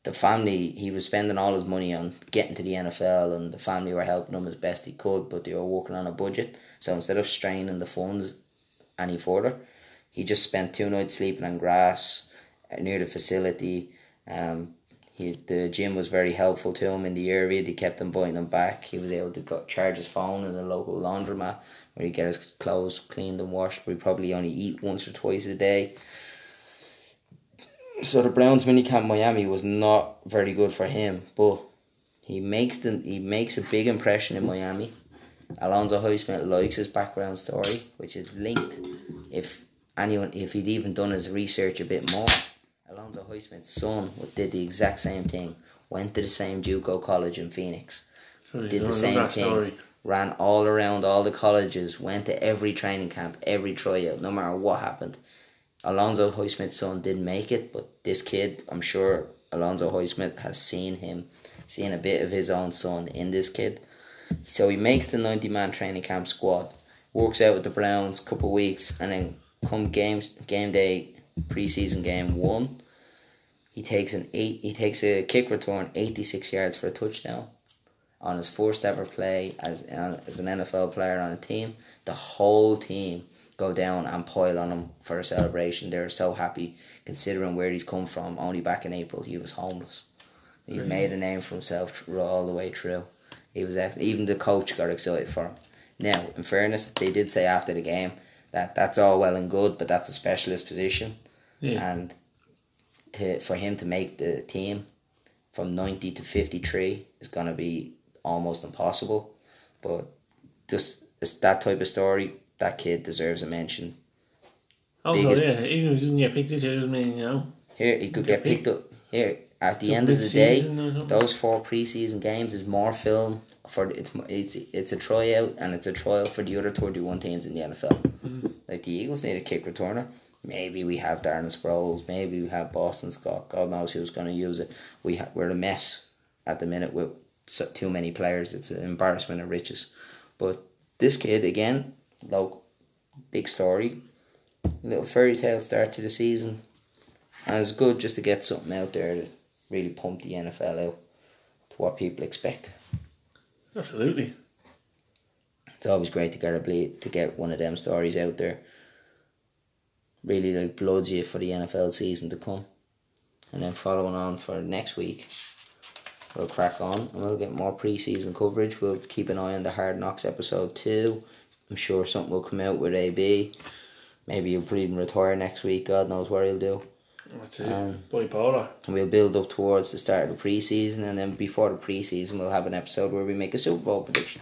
the family he was spending all his money on getting to the NFL, and the family were helping him as best he could, but they were working on a budget. So instead of straining the funds any further, he just spent two nights sleeping on grass uh, near the facility. Um, he the gym was very helpful to him in the area. They kept inviting him back. He was able to go, charge his phone in the local laundromat where he get his clothes cleaned and washed. We probably only eat once or twice a day. So the Browns minicamp Miami was not very good for him, but he makes the he makes a big impression in Miami. Alonzo Highsmith likes his background story, which is linked. If anyone, if he'd even done his research a bit more, Alonzo Highsmith's son did the exact same thing. Went to the same JUCO college in Phoenix. Sorry, did the same thing. story. Ran all around all the colleges. Went to every training camp, every tryout, no matter what happened. Alonzo Highsmith's son didn't make it, but this kid, I'm sure Alonzo Highsmith has seen him, seen a bit of his own son in this kid. So he makes the 90 man training camp squad, works out with the Browns a couple of weeks, and then come games game day preseason game one, he takes an eight he takes a kick return 86 yards for a touchdown on his first ever play as as an NFL player on a team. The whole team go down and pile on him for a celebration. They're so happy considering where he's come from. Only back in April he was homeless. He Really? made a name for himself all the way through. He was ex- even the coach got excited for him. Now, in fairness, they did say after the game that that's all well and good, but that's a specialist position, Yeah. and to for him to make the team from ninety to fifty three is gonna be almost impossible. But just it's that type of story, that kid deserves a mention. Oh, biggest- yeah, even if he doesn't get picked this year, doesn't mean, you know. Here he could Get get picked up. Here at the end of the day, mid-season or something. those four preseason games is more film for it's it's it's a tryout and it's a trial for the other thirty one teams in the NFL. Mm-hmm. Like the Eagles need a kick returner. Maybe we have Darren Sproles. Maybe we have Boston Scott. God knows who's going to use it. We ha- we're a mess at the minute with so, too many players. It's an embarrassment of riches. But this kid again, low, big story, little fairy tale start to the season, and it's good just to get something out there to really pump the NFL out to what people expect. Absolutely. It's always great to get a bleed to get one of them stories out there. Really like bloods you for the NFL season to come. And then following on for next week, we'll crack on and we'll get more preseason coverage. We'll keep an eye on the Hard Knocks episode two. I'm sure something will come out with AB. Maybe he'll even retire next week. God knows what he'll do. That's it. Um, Bipolar. And we'll build up towards the start of the preseason, and then before the preseason, we'll have an episode where we make a Super Bowl prediction.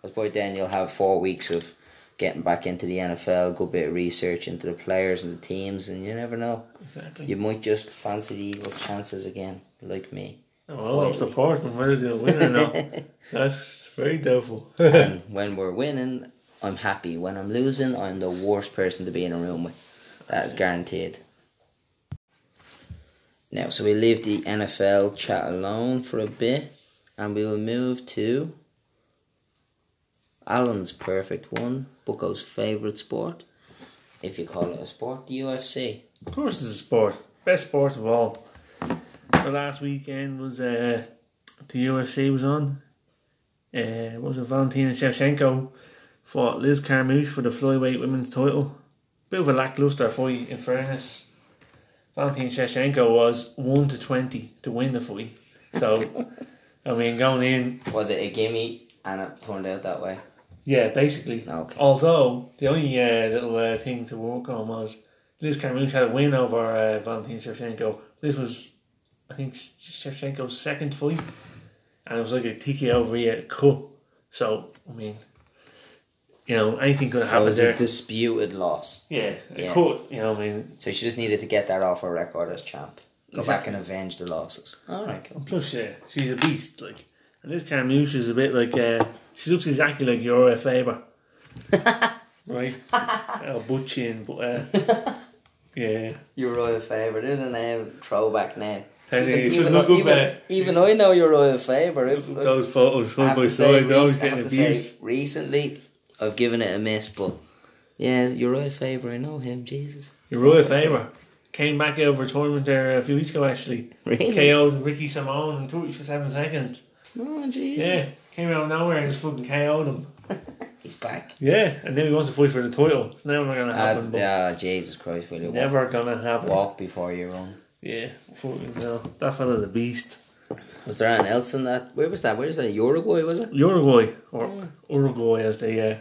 Because by then, you'll have four weeks of getting back into the NFL, good bit of research into the players and the teams, and you never know. Exactly. You might just fancy the Eagles' chances again, like me. Oh, well, I'll support them whether they'll win or not. That's very doubtful. and when we're winning, I'm happy. When I'm losing, I'm the worst person to be in a room with. That is guaranteed. Now, so we leave the NFL chat alone for a bit, and we will move to Alan's perfect one, Bucko's favourite sport, if you call it a sport, the UFC. Of course, it's a sport. Best sport of all. The last weekend was uh, the UFC was on. Uh, was it Valentina Shevchenko fought Liz Carmouche for the flyweight women's title. Bit of a lackluster fight, in fairness. Valentina Shevchenko was one to twenty to win the fight. So, I mean, going in was it a gimme and it turned out that way. Yeah, basically. Okay. Although the only uh, little uh, thing to work on was Liz Carmouche had a win over uh, Valentina Shevchenko. This was, I think, Shevchenko's second fight, and it was like a tiki TKO via cut. So I mean, you know, anything could so happen it there. a disputed loss. Yeah, yeah. cut. You know, what I mean. So she just needed to get that off her record as champ. Go exactly. back and avenge the losses. All right, cool. Plus, yeah, she's a beast. Like, and Liz Carmouche is a bit like. Uh, she looks exactly like Uriah Faber. right? oh, butchin, but uh, yeah. Uriah Faber, there's a name, throwback name. Even, even, even, even, even I know Uriah Faber. If, Those photos side by side, always getting abused. recently, I've given it a miss, but yeah, Uriah Faber, I know him, Jesus. Uriah Faber came back over of retirement there a few weeks ago actually. Really? KO'd Ricky Simón in 27 seconds. Oh, Jesus. Yeah. Came out of nowhere and just fucking KO'd him. He's back. Yeah, and then he wants to fight for the title. It's never gonna happen. As, yeah, Jesus Christ, will you? Never gonna happen. Walk before you run. Yeah, fucking no. That fella's a beast. Was there anything else in that? Where was that? Where is that? Uruguay was it? Uruguay or yeah. Uruguay as they uh,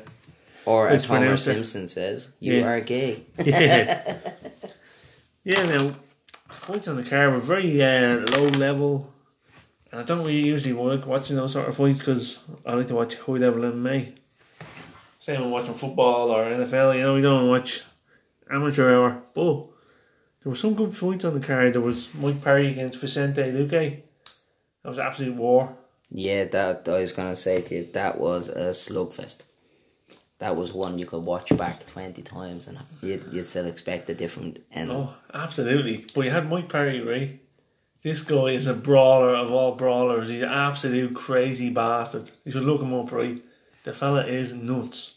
or as Homer Simpson says, you yeah. are gay. yeah. yeah. Now fights on the car were very uh, low level and I don't really usually like watching those sort of fights because I like to watch high level MMA. Same when watching football or NFL, you know, we don't watch amateur hour. But there were some good fights on the card. There was Mike Perry against Vicente Luque. That was absolute war. Yeah, that I was gonna say to you, that was a slugfest. That was one you could watch back twenty times and you'd, you'd still expect a different end. Oh, absolutely. But you had Mike Perry, right? This guy is a brawler of all brawlers. He's an absolute crazy bastard. You should look him up, right? The fella is nuts.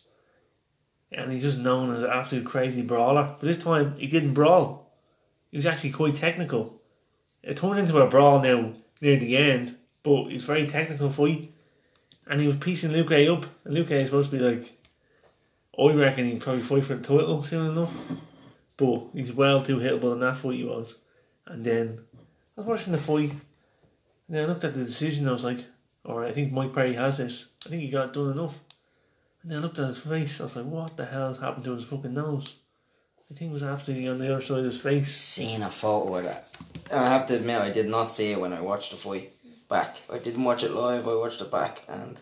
And he's just known as an absolute crazy brawler. But this time, he didn't brawl. He was actually quite technical. It turned into a brawl now near the end, but he's very technical fight. And he was piecing Luque up. And Luque is supposed to be like, I reckon he'd probably fight for the title soon enough. But he's well too hittable in that fight he was. And then I was watching the fight, and I looked at the decision. I was like, "All right, I think Mike Perry has this. I think he got done enough." And then I looked at his face. I was like, "What the hell has happened to his fucking nose?" Think it was absolutely on the other side of his face. Seeing a photo of that, I have to admit, I did not see it when I watched the fight back. I didn't watch it live. I watched it back, and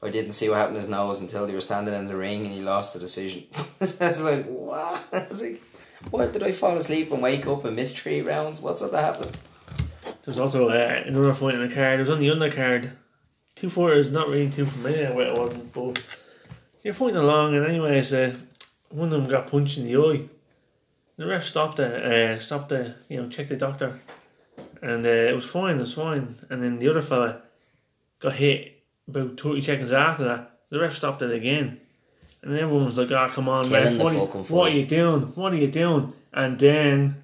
I didn't see what happened to his nose until they were standing in the ring and he lost the decision. I was like, "What?" I was like, "What? Did I fall asleep and wake up and miss three rounds? What's that happened?" There's also uh, another fight in the card. It was on the undercard. Two fighters not really too familiar with it wasn't, but you're fighting along, and anyways, uh, one of them got punched in the eye. The ref stopped it, uh, stopped the, you know, checked the doctor, and uh, it was fine, it was fine. And then the other fella got hit about 30 seconds after that. The ref stopped it again. And everyone was like, oh, come on, man, what, what are you doing? What are you doing? And then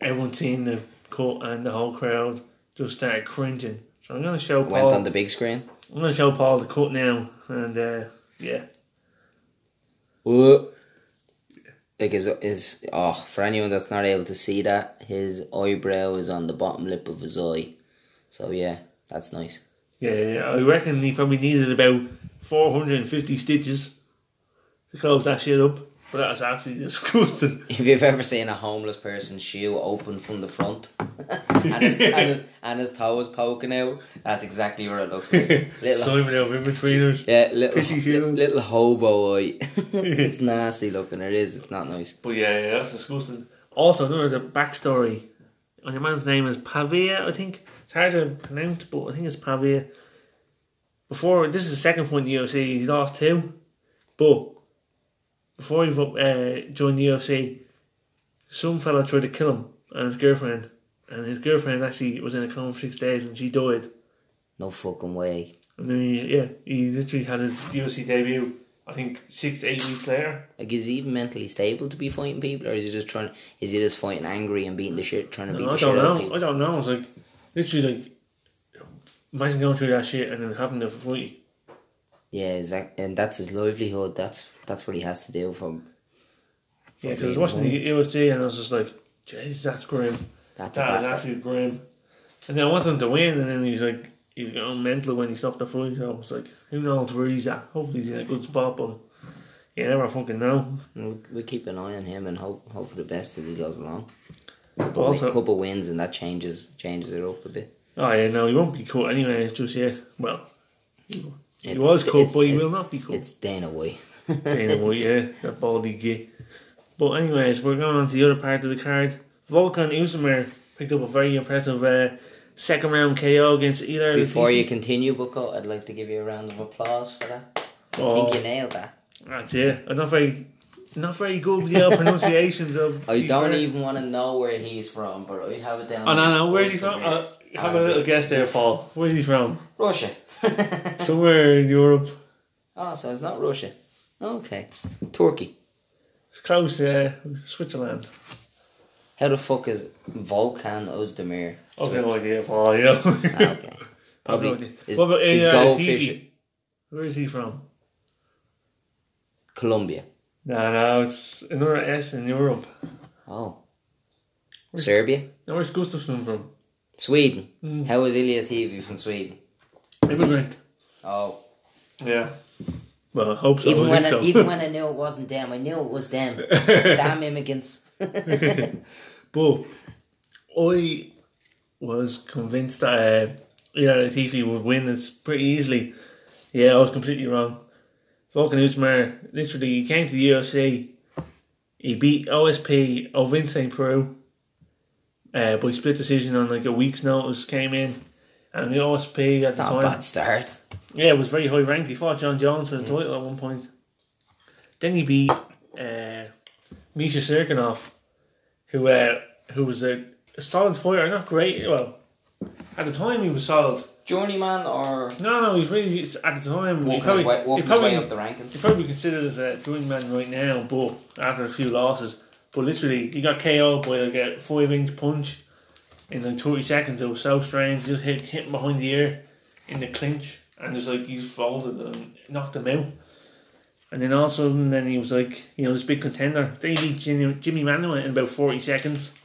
everyone seen the cut and the whole crowd just started cringing. So I'm going to show Paul. Went on the big screen. I'm gonna show Paul the cut now, and uh, yeah, Whoa. Like his his oh for anyone that's not able to see that his eyebrow is on the bottom lip of his eye, so yeah, that's nice. yeah, yeah. I reckon he probably needed about 450 stitches to close that shit up. But that is absolutely disgusting. If you've ever seen a homeless person's shoe open from the front and, his, and, his, and his toe is poking out, that's exactly what it looks like. Little, Simon over in between us. yeah, little, pissy li- little hobo eye. it's nasty looking. It is. It's not nice. But yeah, yeah, that's disgusting. Also, another the backstory on your man's name is Pavia, I think. It's hard to pronounce, but I think it's Pavia. Before this is the second point in the UFC, he's lost two, but before he uh, joined the UFC, some fella tried to kill him and his girlfriend, and his girlfriend actually was in a coma for six days and she died. No fucking way. And then he, yeah, he literally had his UFC debut. I think six to eight weeks later. Like, is he even mentally stable to be fighting people, or is he just trying? Is he just fighting angry and beating the shit, trying to beat No, the I shit don't out of know. people? I don't know. It's like literally like imagine going through that shit and then having to fight. Yeah, exactly. And that's his livelihood. That's that's what he has to do from. Yeah, because I was being watching the UFC and I was just like, jeez, that's grim. That's a That is absolutely grim. And then I wanted him to win, and then he's like, he was going mental when he stopped the fight. So I was like, who knows where he's at? Hopefully he's in a good spot, but you never fucking know. We, we keep an eye on him and hope hope for the best as he goes along. But a also, couple wins and that changes changes it up a bit. oh yeah, no, he won't be caught anyway. It's just yeah, well, he It's- was caught, but he will not be caught. It's Dana White. Anyway, yeah, that baldy git. But anyways, we're going on to the other part of the card. Volkan Usumir picked up a very impressive uh, second round KO against Ilir Before you continue, Bucko, I'd like to give you a round of applause for that. I Oh. think you nailed that. That's it. I'm not very, not very good with the pronunciations of. I don't fair. even want to know where he's from, but I have it down. Oh no, no. Where's he from? Uh, have a little it? guess there, Paul. Where's he from? Russia. Somewhere in Europe. oh, so it's not Russia. Okay. Turkey. It's close. Uh, Switzerland. How the fuck is Volkan Ozdemir? I've no idea, Paul. You know. Ah, okay. Probably is, What about is Ilir goldfish? Where is he from? Colombia. No, no, it's another S in Europe. Oh. Serbia? No, where's Gustafsson from? Sweden. Hmm. How is Ilya TV from Sweden? Immigrant. Oh. Yeah. Well, I hope so. Even I when I, so. even when I knew it wasn't them, I knew it was them. Damn immigrants. But I was convinced that uh, Latifi would win this pretty easily. Yeah, I was completely wrong. Volkan Usmar, literally, he came to the UFC. He beat OSP Ovince St. Preux uh, by split decision on like a week's notice. Came in, and the OSP at the Not a time, bad start. Yeah, it was very high ranked. He fought Jon Jones for the title at one point. Then he beat uh, Misha Cirkunov, who uh, who was a, a solid fighter, not great. Well, at the time he was solid. Journeyman or No, no, he's really at the time. he walking, probably, his, way, he walking his probably, way up the He's rankings? probably considered as a journeyman right now, but after a few losses. But literally, he got KO'd by like a five inch punch in like 30 seconds. It was so strange. Just hit, hit him behind the ear in the clinch, and it's like he's folded and knocked him out. And then all of a sudden, then he was like, you know, this big contender. Then he beat Jimmy, Jimi Manuwa in about 40 seconds.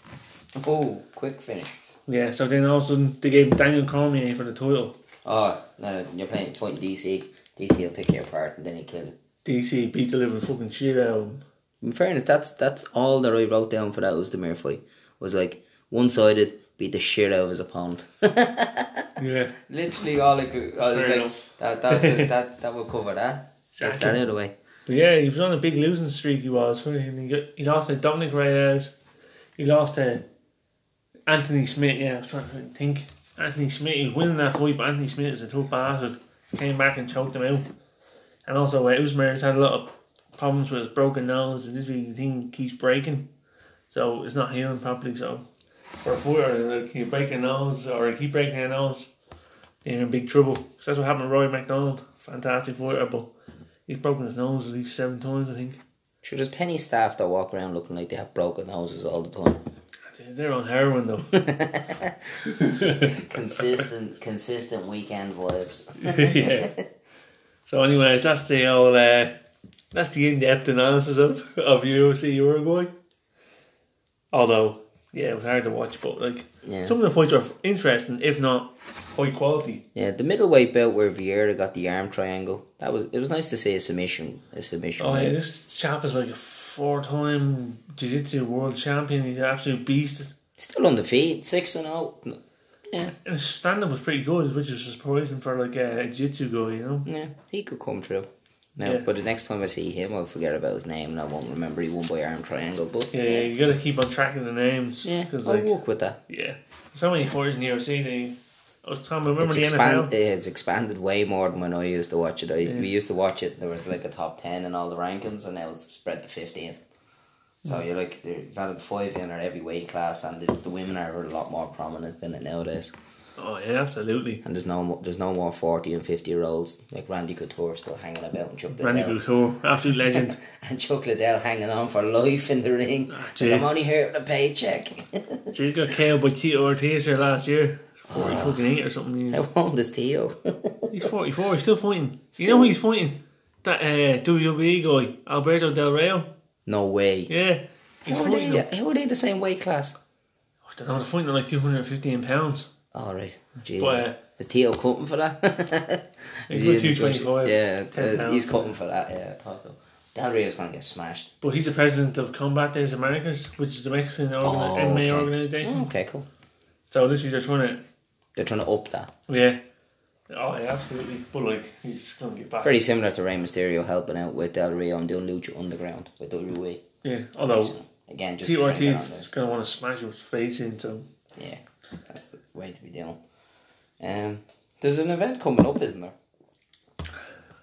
Oh, quick finish. Yeah, so then all of a sudden, they gave Daniel Cormier for the title. Oh, no, you're playing fighting DC. DC will pick you apart and then he kill you. DC beat the living fucking shit out of him. In fairness, that's that's all that I wrote down for that was the mere fight. Was like one sided, beat the shit out of his opponent. Yeah. Literally all I could. I was Fair like, enough. that that's it, that that will cover that. Get that Exactly. out of the way. But yeah, he was on a big losing streak. He was. And he, got, he lost to Dominick Reyes. He lost to Anthony Smith. Yeah, I was trying to think. Anthony Smith. He was winning that fight, but Anthony Smith is a tough bastard. Came back and choked him out. And also, uh, Usmer's had a lot of problems with his broken nose. And this really the thing keeps breaking, so it's not healing properly. So for a fighter, like, you break your nose or you keep breaking your nose, you're in big trouble. 'Cause that's what happened to Rory MacDonald. Fantastic fighter, but he's broken his nose at least seven times, I think. Sure, there's penny staff that walk around looking like they have broken noses all the time. They're on heroin though. consistent, consistent weekend vibes. yeah. So, anyways, that's the old. Uh, that's the in-depth analysis of of UFC Uruguay. Although, yeah, it was hard to watch, but like Yeah. some of the fights are interesting, if not high quality. Yeah, the middleweight belt where Vieira got the arm triangle. That was it was nice to see a submission a submission. Oh yeah, this chap is like a four-time jiu-jitsu world champion. He's an absolute beast. Still undefeated, six and oh. Yeah, And his stand-up was pretty good, which is surprising for like a jiu-jitsu guy, you know. yeah, he could come true. Now, Yeah. but the next time I see him, I'll forget about his name and I won't remember he won by arm triangle. But Yeah, yeah, you gotta keep on tracking the names. yeah, because I'll like work with that. yeah, so many fighters in the UFC. They, I was talking. Remember It's, the expand, NFL? it's expanded way more than when I used to watch it. I, Yeah. We used to watch it. There was like a top ten in all the rankings, and now it's spread to fifteen. So you're like you've added five in or every weight class, and the, the women are a lot more prominent than it nowadays. Oh yeah, absolutely. And there's no there's no more forty and fifty year olds like Randy Couture still hanging about and Chuck Randy Liddell. Couture, absolute legend. and Chuck Liddell hanging on for life in the ring. Ah, Like, gee. I'm only here with a paycheck. so he got KO'd by Tito Ortiz here last year. Forty Ah. fucking eight or something. He's, How old is Tio? he's forty four. He's still fighting. You know who he's fighting? That uh, WWE guy, Alberto Del Rio. no way. Yeah, How are, they, how are they the same weight class? I don't know. They're fighting like two hundred and fifteen pounds. All right, jeez. But, uh, is Tio cutting for that? He's Is got he in the 225, Yeah, 10 uh, he's pounds. cutting for that. Yeah, I thought so. Del Rio's gonna get smashed. But he's the president of Combate Americas, which is the Mexican organ- Oh, MMA organization. Oh, okay, cool. So this is they're trying to, They're trying to up that. yeah. Oh yeah, absolutely. But like he's gonna get back. Very similar to Rey Mysterio helping out with Del Rio and doing Lucha Underground with WWE. Yeah. Although So, again, just Tito trying to get on Ortiz this. is gonna want to smash his face into. Him. Yeah, that's the way to be doing. Um, there's an event coming up, isn't there?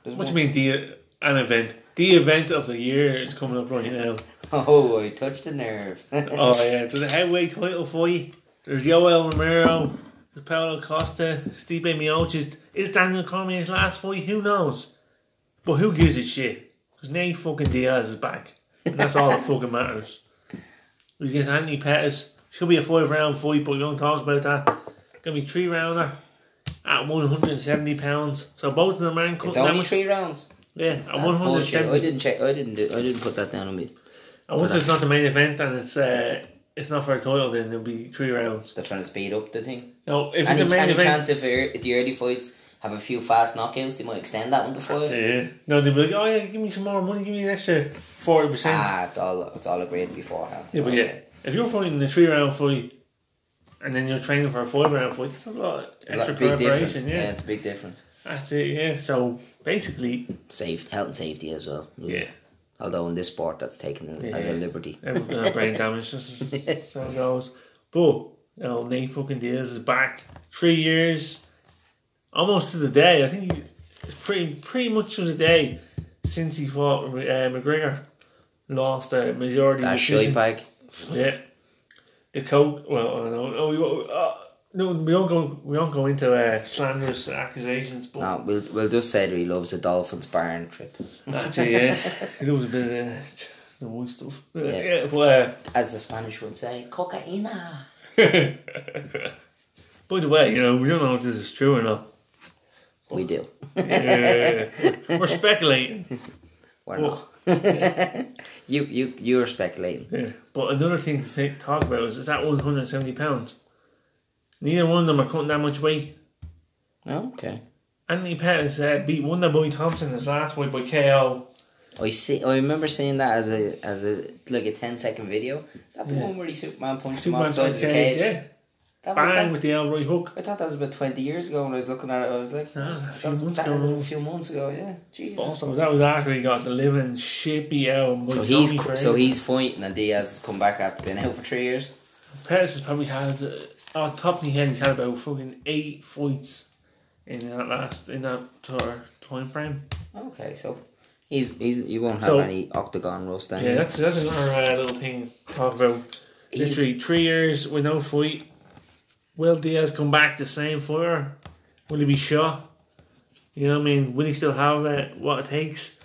There's What do you mean the an event? The event of the year is coming up right now. Oh, I touched a nerve. oh yeah, there's a heavyweight title fight. There's Yoel Romero, there's Paulo Costa, Stipe Miocic. Is Daniel Cormier's last fight? Who knows? But who gives a shit? Because Nate fucking Diaz is back. And that's all that fucking matters. He's against Anthony Pettis. Should be a five round fight, but we don't talk about that. Gonna be three rounder at 170 pounds. So both of them aren't it's cutting that only much. three rounds. Yeah, at 170. I didn't check. I didn't do. I didn't put that down on me. And once it's not the main event and it's uh, it's not for a title, then it'll be three rounds. They're trying to speed up the thing. No, if Any, it's the main any event, chance if the early fights have a few fast knockouts, they might extend that one to five. yeah. No, they'll be like, oh yeah, give me some more money, give me an extra forty percent. Ah, it's all it's all agreed beforehand. Yeah, but yeah, if you're fighting a three round fight and then you're training for a five round fight, that's a lot of extra preparation. Yeah. Yeah. it's a big difference. that's it. Yeah, so basically, Safe health and safety as well. yeah, Although in this sport, that's taken as a liberty. everyone's gonna brain damage. Just so it goes. But you know, Nate fucking Diaz is back. Three years, almost to the day. I think it's pretty pretty much to the day since he fought uh, McGregor. Lost a majority. That decision. Yeah. The coke. Well, I don't know. Oh, we, uh, no, we don't go. We don't go into uh, slanderous accusations, but No, we'll we'll just say that he loves a Dolphins barn trip. that's it. Yeah, it was a bit of uh, the white stuff. Uh, Yeah. yeah. but As the Spanish would say, cocaína. uh, by the way, you know, we don't know if this is true or not. We do. Uh, we're speculating. We're Well, not. You you you're speculating. Yeah. But another thing to think, talk about is is that one hundred and seventy pounds. Neither one of them are cutting that much weight. Oh, okay. Anthony Pettis uh, beat Wonderboy Thompson his last fight by KO. I see. I remember seeing that as a as a like a 10 second video. Is that the Yeah. one where he Superman punched Superman him outside took the cage, cage? yeah. That was Bang that. with the Elroy hook. I thought that was about twenty years ago when I was looking at it. I was like, That was a few was months that ago. a few months ago. Yeah, Jesus. Also, that was after he got the living shit beat out. of him by So he's co- so he's fighting and Diaz has come back after being out for three years. Pettis has probably had uh, off top of my head, he's had about fucking eight fights in that last in that tour time frame. Okay, so he's he's he won't have So- any octagon rust Yeah, that's that's another uh, little thing to talk about. He's- Literally three years with no fight. Will Diaz come back the same fighter? Will he be shot? You know what I mean? Will he still have uh, what it takes?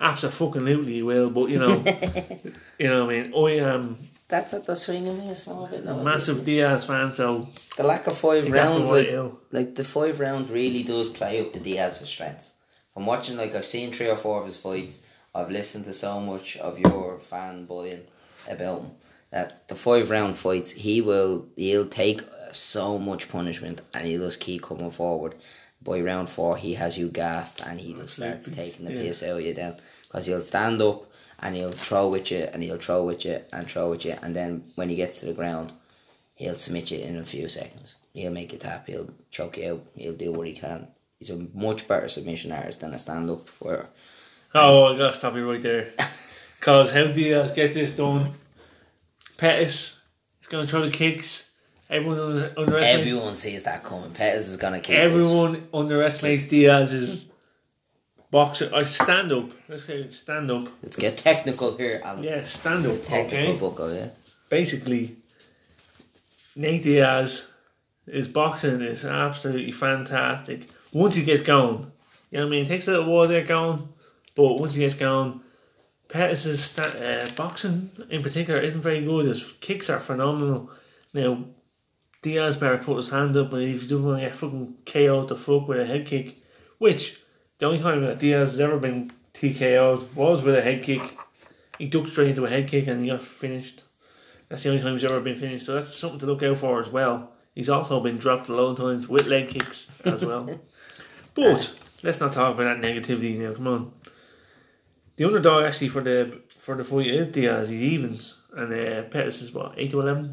Absolutely, he will. But you know, you know what I mean. I am that's at the swinging me a small bit. No, Massive Diaz fan, so the lack of five rounds, like, like the five rounds, really does play up to Diaz's strengths. I'm watching, like I've seen three or four of his fights. I've listened to so much of your fanboying about him that the five round fights, he will he'll take so much punishment and he'll just keep coming forward. By round four, he has you gassed and he just starts taking the piss out of you then because he'll stand up and he'll throw with you and he'll throw with you and throw with you and then when he gets to the ground, he'll submit you in a few seconds. He'll make you tap. He'll choke you out. He'll do what he can. He's a much better submission artist than a stand up for. Oh, I gotta stop you right there. Because how Diaz get this done, Pettis is going to throw the kicks. Everyone underestimates. Everyone sees that coming. Pettis is gonna keep Everyone underestimates Diaz's boxer or stand up. Let's say stand up. Let's get technical here. Alan. Yeah, stand up. Technical Okay. bucko, yeah. Basically, Nate Diaz, his boxing is absolutely fantastic. Once he gets going, you know what I mean. It takes a little while to get going, but once he gets going, Pettis' sta- uh, boxing in particular isn't very good. His kicks are phenomenal. Now, Diaz better put his hand up, but if you don't want to get fucking KO'd the fuck with a head kick, which the only time that Diaz has ever been TKO'd was with a head kick. He ducked straight into a head kick and he got finished. That's the only time he's ever been finished, so that's something to look out for as well. He's also been dropped a lot of times with leg kicks as well. but let's not talk about that negativity now. Come on. The underdog actually for the for the fight is Diaz. He's evens, and uh, Pettis is what eight to eleven.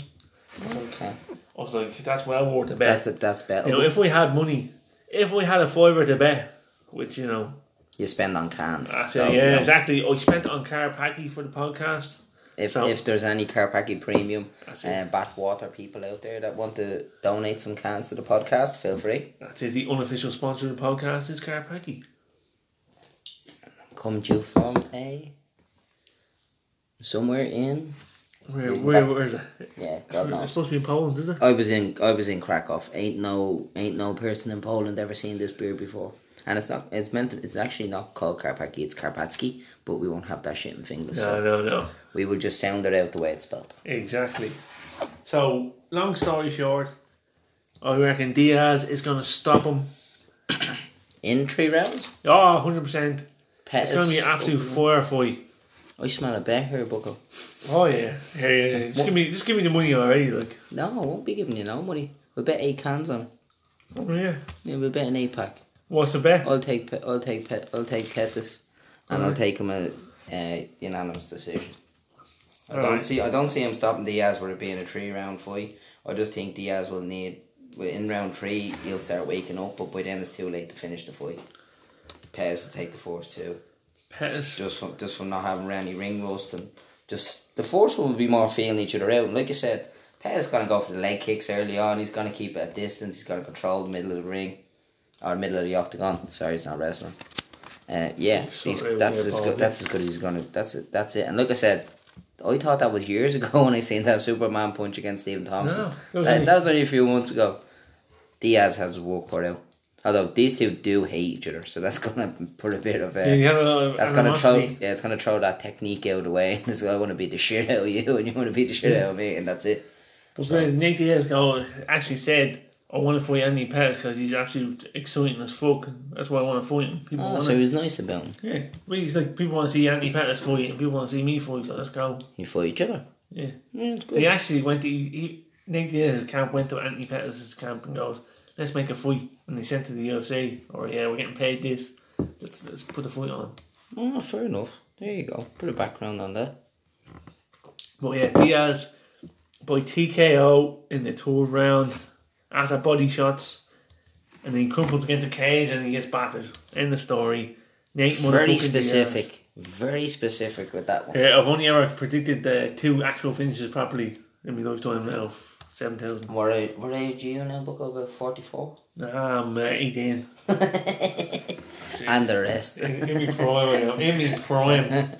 Okay. I was like, that's well worth a bet. That's it. That's better. you know, if we had money, if we had a fiver to bet, which you know, you spend on cans. I So, say you yeah, know, exactly. I spent it on Karpacki for the podcast. If So- if there's any Karpacki premium and uh, bathwater people out there that want to donate some cans to the podcast, feel free. That's it. The unofficial sponsor of the podcast is Karpacki. Come to you from a somewhere in Where, where, where is it? yeah, God knows. It's supposed to be in Poland, is it? I was in I was in Krakow. Ain't no ain't no person in Poland ever seen this beer before. And it's not it's meant to, it's actually not called Karpacki, it's Karpatski, but we won't have that shit in English. No, So no, no. we will just sound it out the way it's spelled. Exactly. So, long story short, I reckon Diaz is going to stop him. In three rounds? Oh, 100%. Pettis. It's going to be an absolute oh, fire fight. I smell a bet here, Bucko. Oh, yeah. Yeah, yeah, yeah. Just, give me, just give me the money already. Like, No, I won't be giving you no money. We'll bet eight cans on it. oh, yeah. Yeah, we'll bet an eight pack. What's the bet? I'll take Pe- I'll take Pe- I'll take Pettis, and I'll Alright. take him a, a unanimous decision. I don't Alright. see I don't see him stopping Diaz with it being a three round fight. I just think Diaz will need in round three he'll start waking up, but by then it's too late to finish the fight. Pettis will take the force too, Pettis. just from just from not having any ring rust and just the force will be more feeling each other out. And like I said, Pettis gonna go for the leg kicks early on. He's gonna keep it at distance. He's gonna control the middle of the ring or middle of the octagon. Sorry, it's not wrestling. Uh, yeah, he's, that's as good. That's as good as he's gonna. That's it. That's it. And like I said, I thought that was years ago when I seen that Superman punch against Stephen Thompson. No, that was that, only- that was only a few months ago. Diaz has his work cut out. Although these two do hate each other, so that's gonna put a bit of Yeah, a. you have a lot of That's gonna throw. Yeah, it's gonna throw that technique out of the way. It's like, I want to beat the shit out of you, and you want to beat the shit out of me, and that's it. But when Nate Diaz go, actually said, I want to fight Andy Pettis because he's absolute exciting as fuck. and That's why I want to fight him. People Oh, want so he was nice about him. Yeah. Well, he's like, people want to see Andy Pettis fight and people want to see me fight, so let's go. You fight each other. Yeah. Yeah, it's good. They actually went to, he, he, Nate Diaz's camp went to Anthony Pettis' camp and goes, let's make a fight. And they sent to the UFC, or oh, yeah, we're getting paid this. Let's, let's put a fight on. Oh, fair enough. There you go. Put a background on that. But yeah, Diaz by TKO in the third round after body shots, and then he crumples against the cage and he gets battered. End the story. Nate Very specific. Very specific with that one. Yeah, I've only ever predicted the two actual finishes properly in my lifetime now of 7,000. What age, what age are you now, Buck? About 44? I'm uh, 18. And the rest. In, in my prime now. In my prime.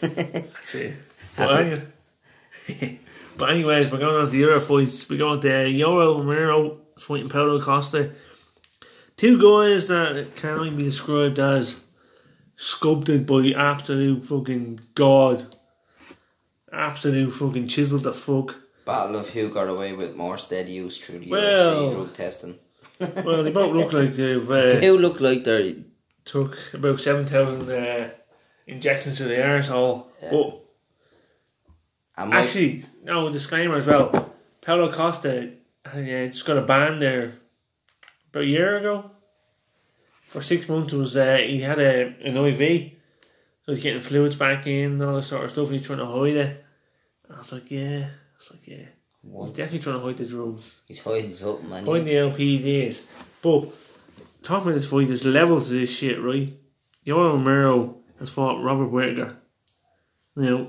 That's it. But, anyway, but anyways, we're going on to the other fights. We're going to Yoel Romero fighting Paulo Costa. Two guys that can only be described as sculpted by absolute fucking God. absolute fucking chiseled the fuck. Battle of who got away with more steady use through the Well- UFC drug testing. Well, they both look like they've They uh, do look like they're took about seven thousand uh, injections to the arsehole. Yeah. But and my- actually, no disclaimer as well. Paulo Costa uh, just got a ban there about a year ago. For six months, it was uh, he had a an IV, so he's getting fluids back in and all this sort of stuff. He's trying to hide it. And I was like, yeah, I was like, yeah, he's What? definitely trying to hide the drugs. he's hiding something, man. Hiding the LPDs. But talking about this fight, there's levels to this shit, right? Yoel Romero has fought Robert Whittaker. Now,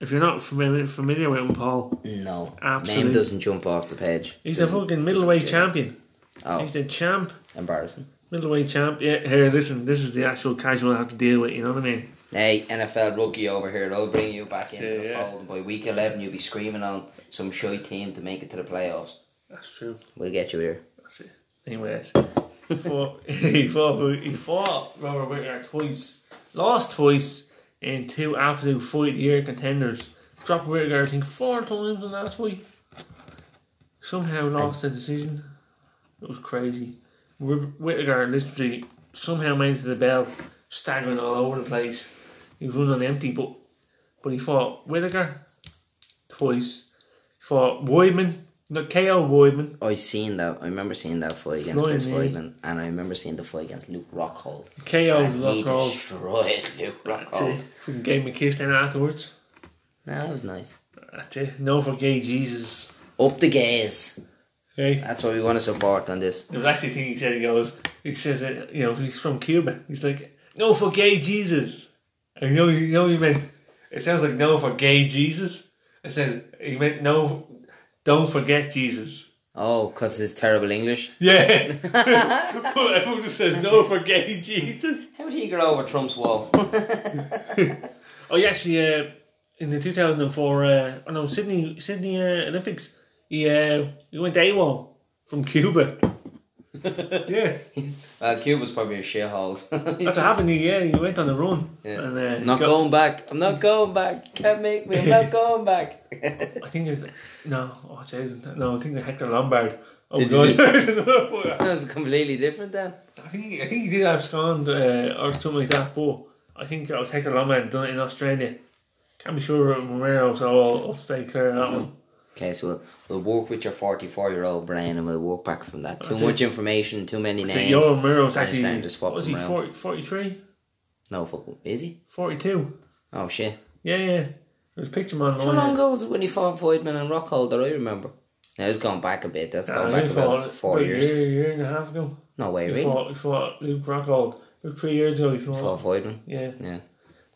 if you're not familiar, familiar with him, Paul, No, Absolutely. name doesn't jump off the page. he's a fucking middleweight champion. Oh, He's the champ, embarrassing. middleweight champ. Yeah, here, listen, this is the actual casual I have to deal with, you know what I mean? Hey, NFL rookie over here, they'll bring you back into Yeah, the yeah. fold. And by week 11, you'll be screaming on some shy team to make it to the playoffs. That's true. We'll get you here. That's it. Anyways, he fought, he fought, he fought Robert Whittaker twice, lost twice in two absolute fight year contenders. Dropped Whittaker, I think, four times in that fight. Somehow lost the decision. It was crazy. Whit- Whittaker literally somehow made it to the bell, staggering all over the place. He was running on empty, but but he fought Whittaker twice. He fought Weidman, no KO Weidman. I seen that. I remember seeing that fight against Chris. Weidman, and I remember seeing the fight against Luke Rockhold. KO and he Rockhold. destroyed Luke Rockhold. Fucking gave him a kiss then afterwards. No, that was nice. That's it. No for gay Jesus. Up the gays. Hey. That's what we want to support on this. There was actually a thing he said, he goes, he says that, you know, he's from Cuba. He's like, no for gay Jesus. And you know, you know, he meant, it sounds like no for gay Jesus. It says, he meant no, don't forget Jesus. Oh, because it's terrible English. Yeah. but everyone just says no for gay Jesus. How did he get over Trump's wall? Oh, yeah, actually, uh, in the 2004, uh, oh no, Sydney, Sydney uh, Olympics, he, uh, he went AWOL from Cuba. yeah. well, Cuba's probably a shithole. That's what happened. He, yeah, You went on the run. Yeah. And, uh, not going back. I'm not going back. Can't make me. I'm not going back. I think it's no. Oh, Jesus, no. I think the Hector Lombard. Oh Did god, you fight. That's completely different then. I think he, I think he did abscond uh, or something like that. But I think it was Hector Lombard done it in Australia. Can't be sure Romero, so I'll, I'll stay clear of that one. Okay, so we'll, we'll work with your 44 year old brain and we'll work back from that. Too it. much information, too many names. Your Romero's actually starting to swap was he around. 40, 43? No, fuck. Is he? 42? Oh, shit. Yeah, yeah. There's a picture him How long ago was it when he fought Weidman and Rockhold that I remember? Now, it's gone back a bit. That's gone he back about four years. A year, year and a half ago. No way, He really? fought, he fought Luke Rockhold. About three years ago he fought. Fought Weidman? Yeah. Yeah.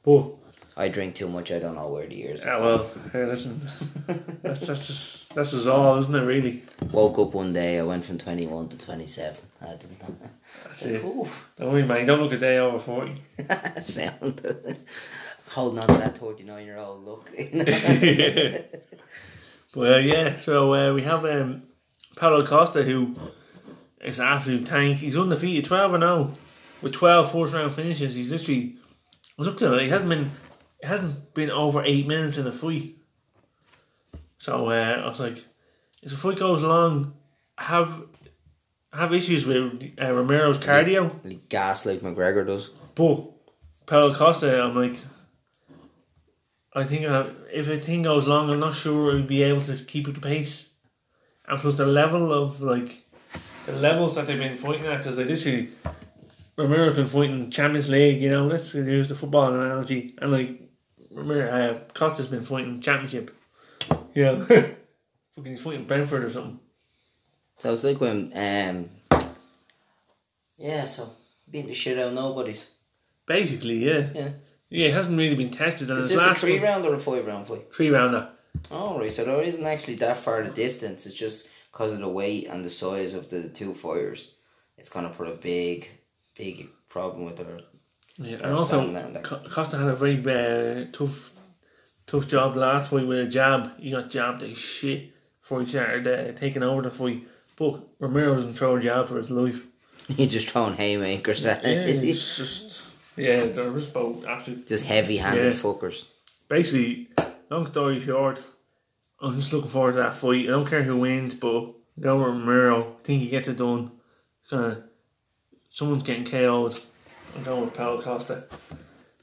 But I drink too much, I don't know where the years Yeah, are. well, hey, listen, that's that's just, that's just all, isn't it? Really, Woke up one day, I went from 21 to 27. I didn't that's it. Oof. Don't worry, man. Don't look a day over forty. Sound. Holding on to that 39 year old look. Well, yeah. So uh, we have um, Paulo Costa, who is an absolute tank. He's undefeated, twelve and zero, with 12 first round finishes. He's literally looked at it. He hasn't been it hasn't been over eight minutes in the fight. So uh, I was like, if the fight goes long, have have issues with uh, Romero's cardio. Gas like McGregor does. But Paulo Costa, I'm like, I think uh, if a thing goes long, I'm not sure he'll be able to keep up the pace. And plus the level of like the levels that they've been fighting at, because they literally Romero's been fighting Champions League. You know, let's use the football analogy, and like Romero, uh, Costa's been fighting Championship. Yeah, fucking he's fighting Brentford or something. So it's like when, um, yeah, so beating the shit out of nobody's. Basically, yeah, Yeah. yeah, it hasn't really been tested. And Is his this a last three one- round or a five round fight? three rounder. Oh, right, so there isn't actually that far the distance. It's just because of the weight and the size of the two fires. It's going to put a big, big problem with their. Yeah, and also stand down there. Co- Costa had a very uh, tough, tough job last fight with a jab. He got jabbed as shit before he started uh, taking over the fight. But Romero doesn't throw a jab for his life. You're just throwing haymakers at Yeah, it. he? it's just yeah, they're just both absolute. Just heavy handed Yeah. fuckers. Basically, long story short, I'm just looking forward to that fight. I don't care who wins, but go with Romero. I think he gets it done. Kind of, someone's getting KO'd. I'm going with Paulo Costa.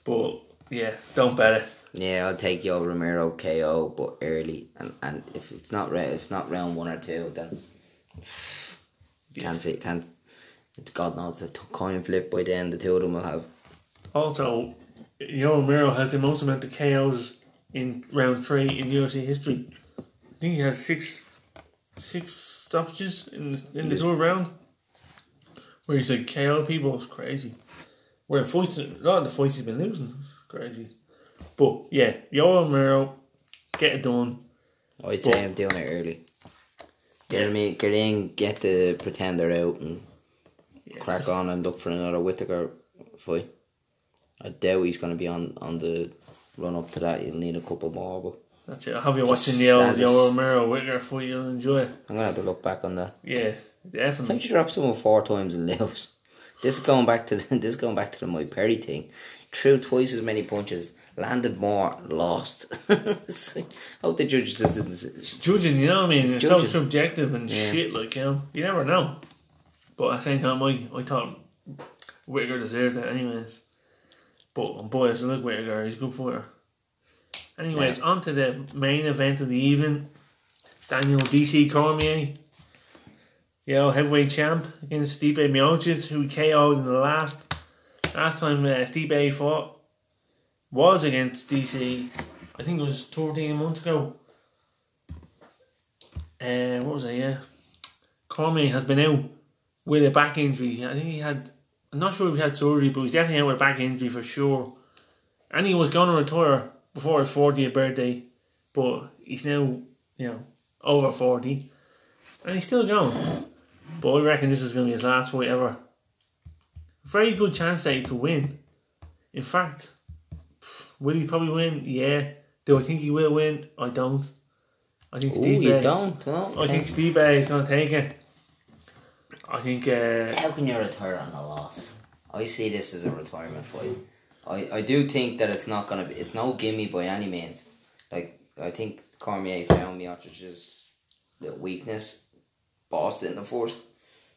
But yeah, don't bet it. Yeah, I'll take Yoel Romero KO, but early, and and if it's not ra- it's not round one or two, then can't see can't. It's God knows a coin flip by then the two of them will have. Also, Yoel Romero has the most amount of KOs in round three in UFC history. I think he has six six stoppages in in the third round. Where he's like KO people it's crazy. Where fights a lot of the fights he's been losing. Crazy. But yeah, Yoel Romero, get it done. Oh, I'd say I'm doing it early. Get him in, get in, get the pretender out, and crack on and look for another Whittaker fight. I doubt he's going to be on, on the run up to that. You'll need a couple more, but That's it. I'll have you Just watching the old as a Yoel Romero Whittaker fight. You'll enjoy it. I'm going to have to look back on that. Yeah, definitely. How'd you drop someone four times and lose? This is going back to the, this is going back to the Mike Perry thing. Threw twice as many punches, landed more, lost. Like, hope the judges just didn't. s- judging, you know what I mean? It's, judging. so subjective and Yeah. shit, like, you know, you never know. But at the same time, I, I thought Whittaker deserved it, anyways. But I'm biased, I like Whittaker, he's a good fighter. Anyways, on to the main event of the evening Daniel DC Cormier, the old heavyweight champ, against Stipe Miocic, who KO'd in the last last time uh, Stipe fought was against DC. I think it was 13 months ago. Uh, what was it? Yeah, Cormier has been out with a back injury. I think he had. I'm not sure if he had surgery, but he's definitely out with a back injury for sure. And he was going to retire before his 40th birthday, but he's now, you know, over 40, and he's still going. But I reckon this is going to be his last fight ever. Very good chance that he could win. In fact, will he probably win? Yeah. Do I think he will win? I don't. I think Oh, Steve. you don't? I think Steve is going to take it. I think. Uh, How can you retire on a loss? I see this as a retirement fight. I, I do think that it's not gonna be. It's no gimme by any means. Like I think Cormier found Miocic's little weakness, bossed in the first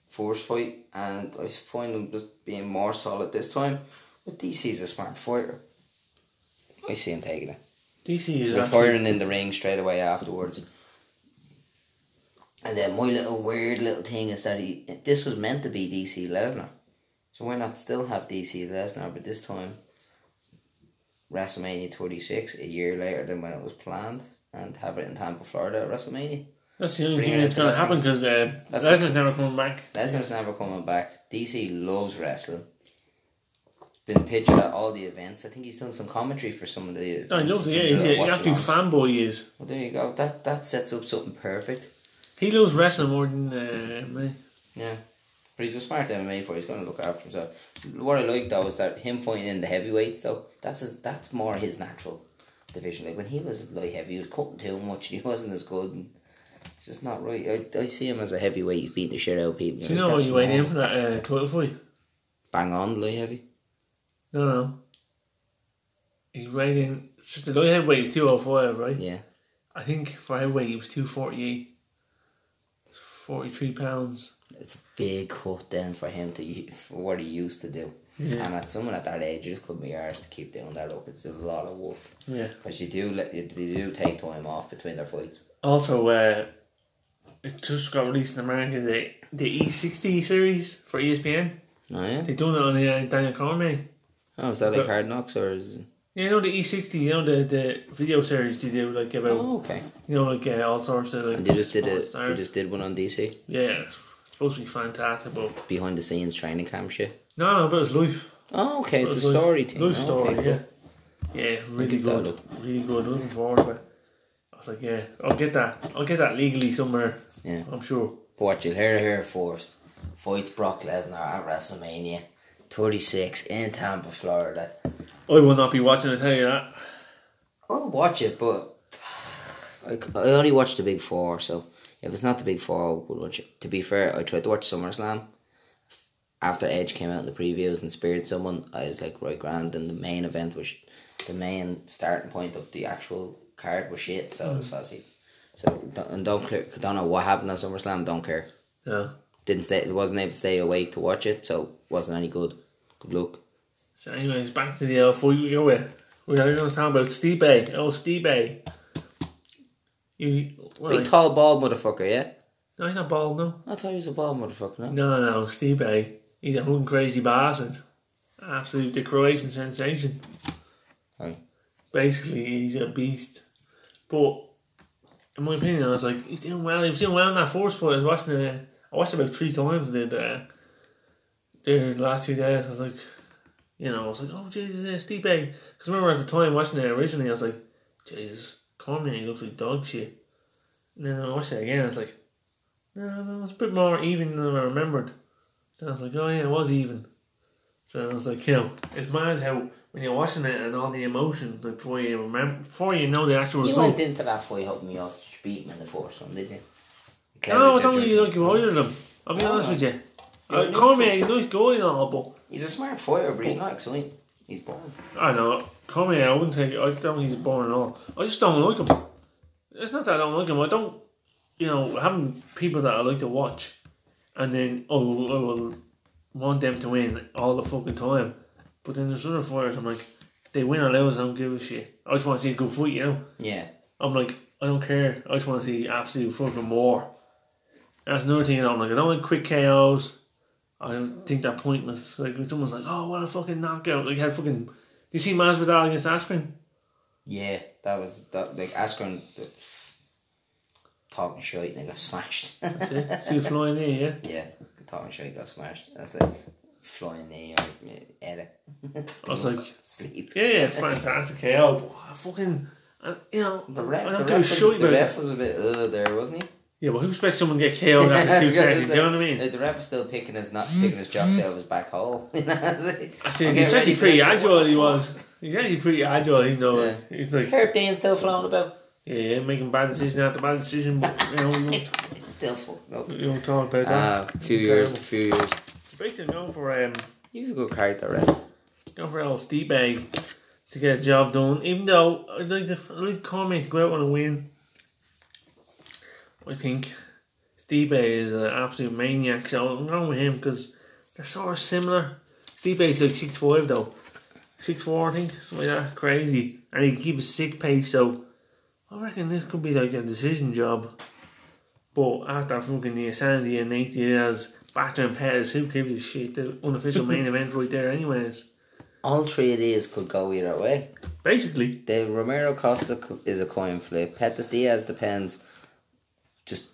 first fight, and I find him just being more solid this time. But DC is a smart fighter. I see him taking it. DC is Retiring in the ring straight away afterwards. And then my little weird little thing is that he this was meant to be DC Lesnar. So why not still have DC Lesnar, but this time WrestleMania 36, a year later than when it was planned, and have it in Tampa, Florida at WrestleMania. That's the only thing that's going to happen because uh, That's Lesnar's never coming back. Lesnar's never coming back. DC loves wrestling. Been pictured at all the events. I think he's done some commentary for some of the events. No, he loves and it. some Yeah, he's a, he's actually fanboy. He is. Well, there you go. That that sets up something perfect. He loves wrestling more than uh, me. Yeah. But he's a smart MMA fighter. He's going to look after himself. What I like though is that him fighting in the heavyweights though. That's his, that's more his natural division. Like when he was light heavy, he was cutting too much. He wasn't as good. And it's just not right. I, I see him as a heavyweight. He's beating the shit out of people. Do you Like, know what you weighed in for that uh, title fight? Bang on light heavy. No, no. He weighed in. Just the light heavyweight is two oh five, right? Yeah. I think for heavyweight he was two forty eight. Forty three pounds. It's a big cut then for him to for what he used to do. Yeah. And at someone at that age, you just couldn't be arsed to keep doing that up. It's a lot of work Yeah. because you do let you, you do take time off between their fights. Also, uh, it just got released in America the the E sixty series for ESPN. Oh yeah. They done it on the uh, Daniel Cormier. Oh, is that like But- Hard Knocks or is? It... Yeah, you know the E sixty. You know the, the video series they do like about Oh, okay. you know like uh, all sorts of like. And they just did it. They just did one on DC Yeah, it's supposed to be fantastic, but behind the scenes training camp shit. no, no, but it's life. Oh, okay. It's a life- story thing. Life Oh, story, okay, cool. yeah. Yeah, really give that a good, really good. Looking forward to it. Was like, yeah, I'll get that. I'll get that legally somewhere. Yeah. I'm sure. But what you'll hear here first: fights Brock Lesnar at WrestleMania 36 in Tampa, Florida. I will not be watching. I tell you that. I'll watch it, but I, I only watched the big four, so if it's not the big four, I would watch it. To be fair, I tried to watch SummerSlam. After Edge came out in the previews and speared someone, I was like, right, grand. And the main event was the main starting point of the actual card was shit, so does Fozzy. So don't- and don't clear, don't know what happened at SummerSlam. Don't care. Yeah. Didn't stay. Wasn't able to stay awake to watch it, so wasn't any good. Good luck. So, anyways, back to the uh, before you go with. We are going to talk about Stipe. Oh, Stipe. You, Big tall bald motherfucker, yeah. no, he's not bald, no. I thought he was a bald motherfucker. No? No, no, Stipe. He's a fucking crazy bastard. Absolute the Croatian sensation. Right. Basically, he's a beast. But in my opinion, I was like, he's doing well. He was doing well in that first fight. I was watching it. I watched it about three times. Did uh, the last few days. I was like, you know, I was like, oh Jesus, Stipe. Because remember at the time watching it originally, I was like, Jesus, Cormier he looks like dog shit. And then I watched it again. I was like, no, no, it's a bit more even than I remembered. Then I was like, oh yeah, it was even. So I was like, you know, it's mad how when you're watching it and all the emotion, like before you remember, before you know the actual result. You result. went into that fight hoping you ought to beat him in the first one, didn't you? No, I Clever don't really judgment. like you either of them. I'll be Oh, honest right. with you. You're Uh, neutral. Cormier, he's a nice guy and all, but He's a smart fighter, but he's not exciting. He's boring. I know Cormier. I wouldn't say I don't think he's boring at all. I just don't like him. It's not that I don't like him. I don't, you know, having people that I like to watch, and then oh, I will want them to win all the fucking time. But then there's other fighters. I'm like, they win or lose. I don't give a shit. I just want to see a good fight. You know. Yeah. I'm like, I don't care. I just want to see absolute fucking more. That's another thing I don't like. I don't like quick KOs. I think they're pointless. Like someone's like, "Oh, what a fucking knockout!" Like had fucking. Did you see Masvidal against Askren? Yeah, that was that. Like Askren, the, talking shit, and they got smashed. see you flying there, yeah. yeah, talking shit got smashed. That's like flying or yeah, edit. I was like, sleep. yeah, yeah, fantastic KO. I fucking, I, you know, The I ref, don't the ref, was, the ref was a bit uh, there, wasn't he? Yeah, well, who expects someone to get KO'd after two seconds? You know what I mean? The ref was still picking his not picking his jocks out of his back hole. I I see. I'm He's actually pretty agile. He was. He's actually pretty agile. Even though Yeah. he's Is like, Herb Dean still flown about? yeah, making bad decision after bad decision. But you know, we won't, still fucking up. we won't talk about that. A few years, a few years. Basically, going for um, He's a good character, ref. going for old Steve Bag to get a job done. Even though I'd like to, I'd like Cormier to go out on a win. I think Steve Bag is an absolute maniac. So I'm going with him because they're sort of similar. Steve Bag's like six five though, six four I think, something like that. Crazy, and he can keep a sick pace. So I reckon this could be like a decision job. But after fucking the insanity and Nate Diaz, Bacter and Pettis, who gives a shit? The unofficial main event right there, anyways. All three of these could go either way. Basically, The Romero Costa is a coin flip. Pettis Diaz depends just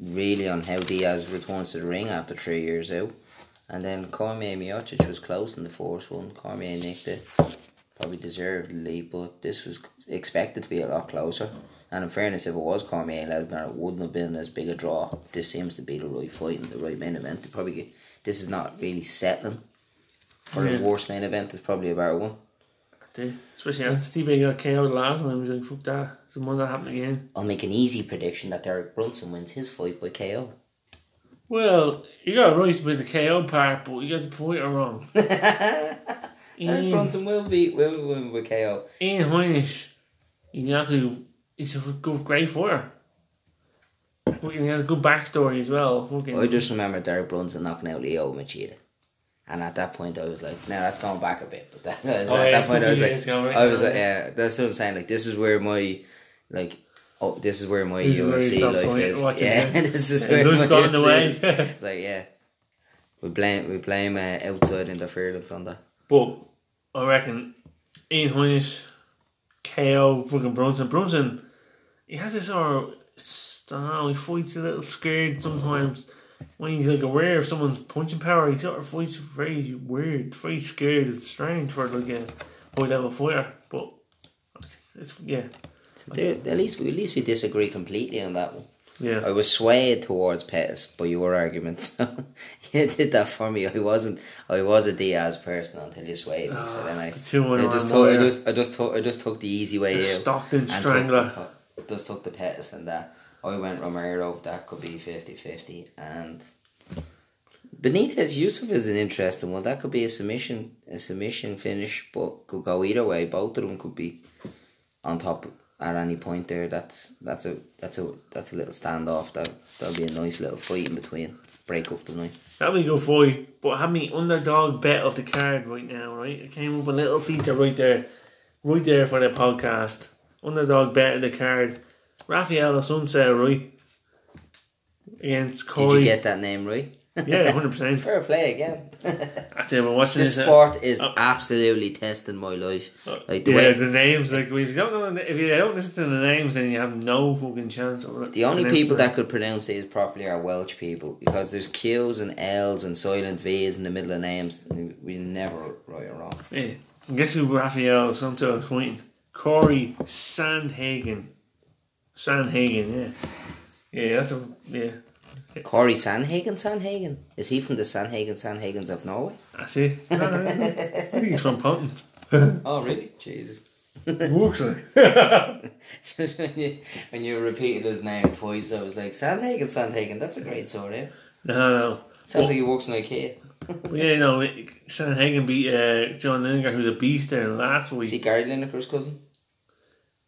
really on how Diaz returns to the ring after three years out. And then Cormier Miocic was close in the first one. Cormier nicked it. Probably deservedly, but this was expected to be a lot closer. And in fairness, if it was Cormier Lesnar, it wouldn't have been as big a draw. This seems to be the right fight and the right main event. They probably get, this is not really settling for Yeah. the worst main event. It's probably a better one. they, especially after Steve Bag got KO'd last time, he was like, fuck that. It's the one that happened again. I'll make an easy prediction that Derek Brunson wins his fight by KO. Well, you got right with the KO part, but you got the fighter wrong. Derek Brunson will beat will win by KO. Ian Heinisch, you have to, he's a good, great fighter. Fucking, he has a good backstory as well. Fucking, I just remember Derek Brunson knocking out Leo Machida. And at that point, I was like, "No, that's going back a bit." But that, that's, Oh, at yeah, that point, I was like? I was like, "Yeah, that's what I'm saying." Like, this is where my, like, oh, this is where my This UFC life is. Yeah, this is Yeah, where my the UFC is. It's like, yeah, we blame we blame uh, outside interference on that. But I reckon Ian Heinisch, KO, fucking Brunson. Brunson, he has this sort of, I don't know, he fights a little scared sometimes. When he's like aware of someone's punching power, he sort of fights very weird, very scared. It's strange for like a high level fighter. But it's, yeah, So there, at least we at least we disagree completely on that one. yeah. I was swayed towards Pettis by your arguments. you did that for me. I wasn't. I was a Diaz person until you swayed me. so then ah, I, the I just took. I just. I just took. I just took the easy way The out. Stockton took Strangler. the- Just took the Pettis and that. I went Romero. That could be 50-50. and Benitez Yusuff is an interesting one. That could be a submission. A submission finish, but could go either way. Both of them could be on top at any point there. That's that's a that's a that's a little standoff. That that'll be a nice little fight in between. Break up the night. That'll be a good fight. But have me underdog bet of the card right now, right? It came up a little feature right there, right there for the podcast. Underdog bet of the card. Rafael Assunção, right? Against Did Corey. you get that name right? yeah, hundred percent. Fair play again. That's it. We're watching This this. uh, sport is oh. absolutely testing my life. uh, Like the yeah, way the names. Like if you don't know, if you don't listen to the names, then you have no fucking chance. Of The only people that could pronounce these properly are Welsh people because there's Q's and L's and silent V's in the middle of names. and We never write it wrong. Yeah. And guess who Raphael Santo was fighting? Corey Sandhagen. Sandhagen, yeah. Yeah, that's a yeah. Corey Sanhagen, Sanhagen. Is he from the Sanhagen, Sanhagens of Norway? It. No, no, no. I think he's from Ponton. Oh, really? Jesus. Works like. When you, when you repeated his name twice, I was like, Sanhagen, Sanhagen. That's a great sword, eh? No, no. Sounds like he works in IKEA. Yeah, no, Sandhagen beat uh, John Lineker, who's a beast there last week. Is he. Gary Lineker's cousin?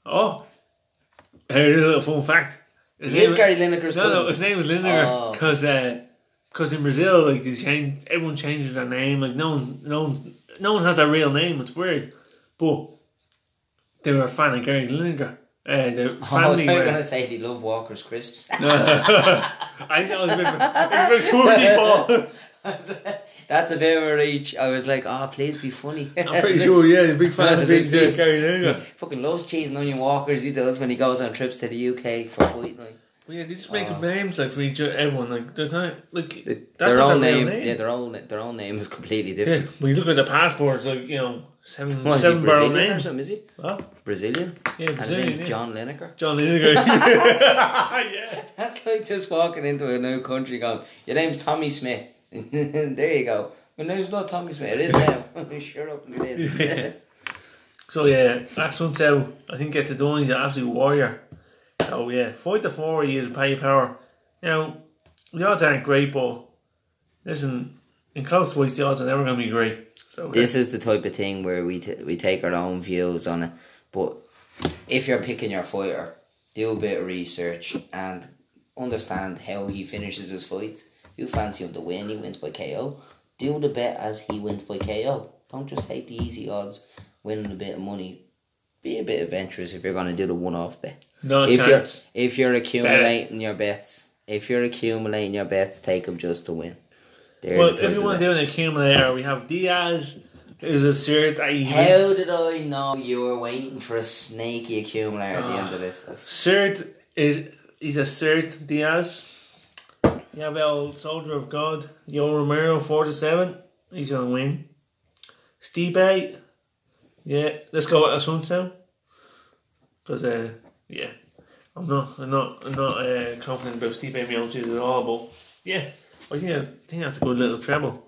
Oh, here's a little fun fact. His He is Gary Lineker's No, no, his name was Lineker Oh. because because in Brazil, like they change, everyone changes their name. Like no one, no one, no one has a real name. It's weird, but they were a fan of Gary Lineker. Uh, the Oh, I family thought you were going to say he loved Walker's crisps. I know it's a bit, it's a bit tour That's a bit of a reach. I was like, ah, oh, please be funny. I'm pretty sure, yeah, he's a big fan of big it Gary please? Lineker. Fucking loves cheese and onion walkers. He does when he goes on trips to the UK for fight night. Well, yeah, they just make Oh. names like for each everyone. Like there's not like The- that's their not own their name, name. yeah, their own their own name is completely Yeah, different. when you look at the passports, like you know, seven Was seven barrel Brazilian or names. something? Is he Oh, Brazilian? yeah, And his Brazilian. name's Yeah. John Lineker. John Lineker. yeah. That's like just walking into a new country going, Your name's Tommy Smith. there you go. My name's not Tommy Smith. It is now. Shut up and get in. So yeah, last one's out. I think gets it done. He's an absolute warrior. So yeah, fight the four. He is pay power. Now the odds aren't great, but listen, in close fights the odds are never going to be great. So this is the type of thing where we t- we take our own views on it. But if you're picking your fighter, do a bit of research and understand how he finishes his fights. You fancy him to win, he wins by KO. Do the bet as he wins by KO. Don't just take the easy odds, winning a bit of money. Be a bit adventurous if you're going to do the one-off bet. no if chance. you're if you're accumulating your bets, if you're accumulating your bets, take them just to win. They're Well, if you want to do an accumulator, we have Diaz. Is a cert he How did I know you were waiting for a snaky accumulator at the end of this? Cert is he's a cert Diaz. You have El Soldier of God, Yoel Romero, four to seven. He's gonna win. Stipe, yeah, let's go with Assunção. Because uh, yeah, I'm not, I'm not, I'm not uh, confident about Stipe Miocic at all. But yeah, I think I think that's a good little treble.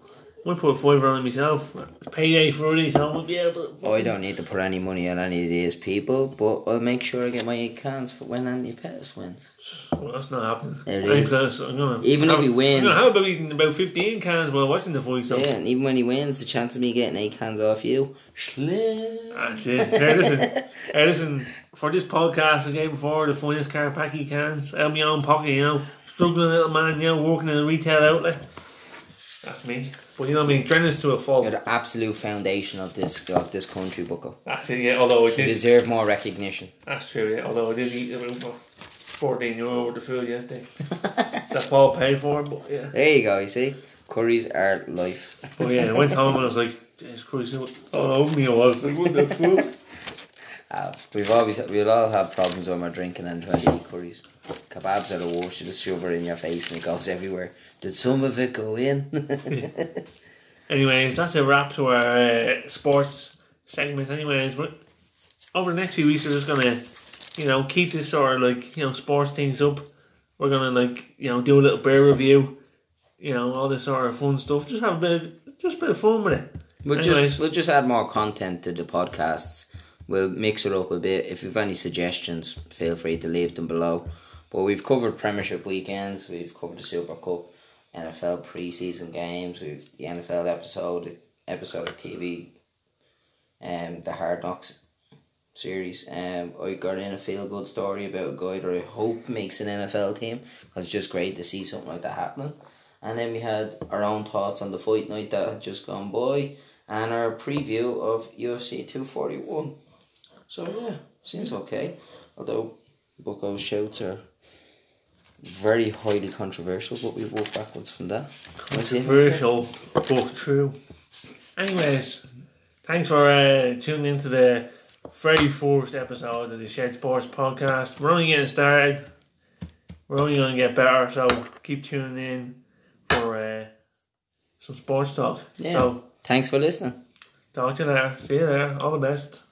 I put a fiver on it myself. It's payday Friday, so might be able. To oh, I don't need to put any money on any of these people, but I'll make sure I get my eight cans for when Andy Pettis wins. Well, that's not happening. There it is. that's- I'm gonna Even if he wins- I'm gonna have about eating about fifteen cans while watching the fight. So Yeah, and even when he wins, the chance of me getting eight cans off you, slim. that's it. Hey, listen, hey, listen. For this podcast, I gave before the finest car Karpacki cans out of my own pocket. You know, struggling little man. You know, working in a retail outlet. That's me. But you know, what I mean, dreadness to a fault. You're the absolute foundation of this of this country, Bucko. That's it. Yeah. Although I You deserve more recognition. That's true. Yeah. Although I did eat about fourteen euro worth of food yesterday. that Paul paid for, but yeah. There you go. You see, curries are life. Oh, yeah, I went home and I was like, Jesus Christ, what all over me I was. Like, what the fuck? Uh, we've always we'll all have problems when we're drinking and trying to eat curries. Kebabs are the worst. You just shove it in your face and it goes everywhere. Did some of it go in? Anyways, that's a wrap to our uh, sports segment. Anyways, but over the next few weeks, we're just gonna, you know, keep this sort of like you know sports things up. We're gonna like you know do a little beer review, you know, all this sort of fun stuff. Just have a bit, of, just a bit of fun with it. we'll Anyways. just we'll just add more content to the podcasts. We'll mix it up a bit. If you've any suggestions, feel free to leave them below. But we've covered Premiership weekends. We've covered the Super Cup, NFL preseason games. We've the NFL episode, episode of TV, and the Hard Knocks series. Um, I got in a feel good story about a guy that I hope makes an NFL team because it's just great to see something like that happening. And then we had our own thoughts on the fight night that had just gone by and our preview of UFC 241. So, yeah, seems okay. Although Bucko's shouts are very highly controversial, but we walk backwards from that. Controversial, but true. Anyways, thanks for uh, tuning into the very first episode of the Shed Sports podcast. We're only getting started. We're only going to get better, so keep tuning in for uh, some sports talk. Yeah. So, Thanks for listening. talk to you later. See you there. All the best.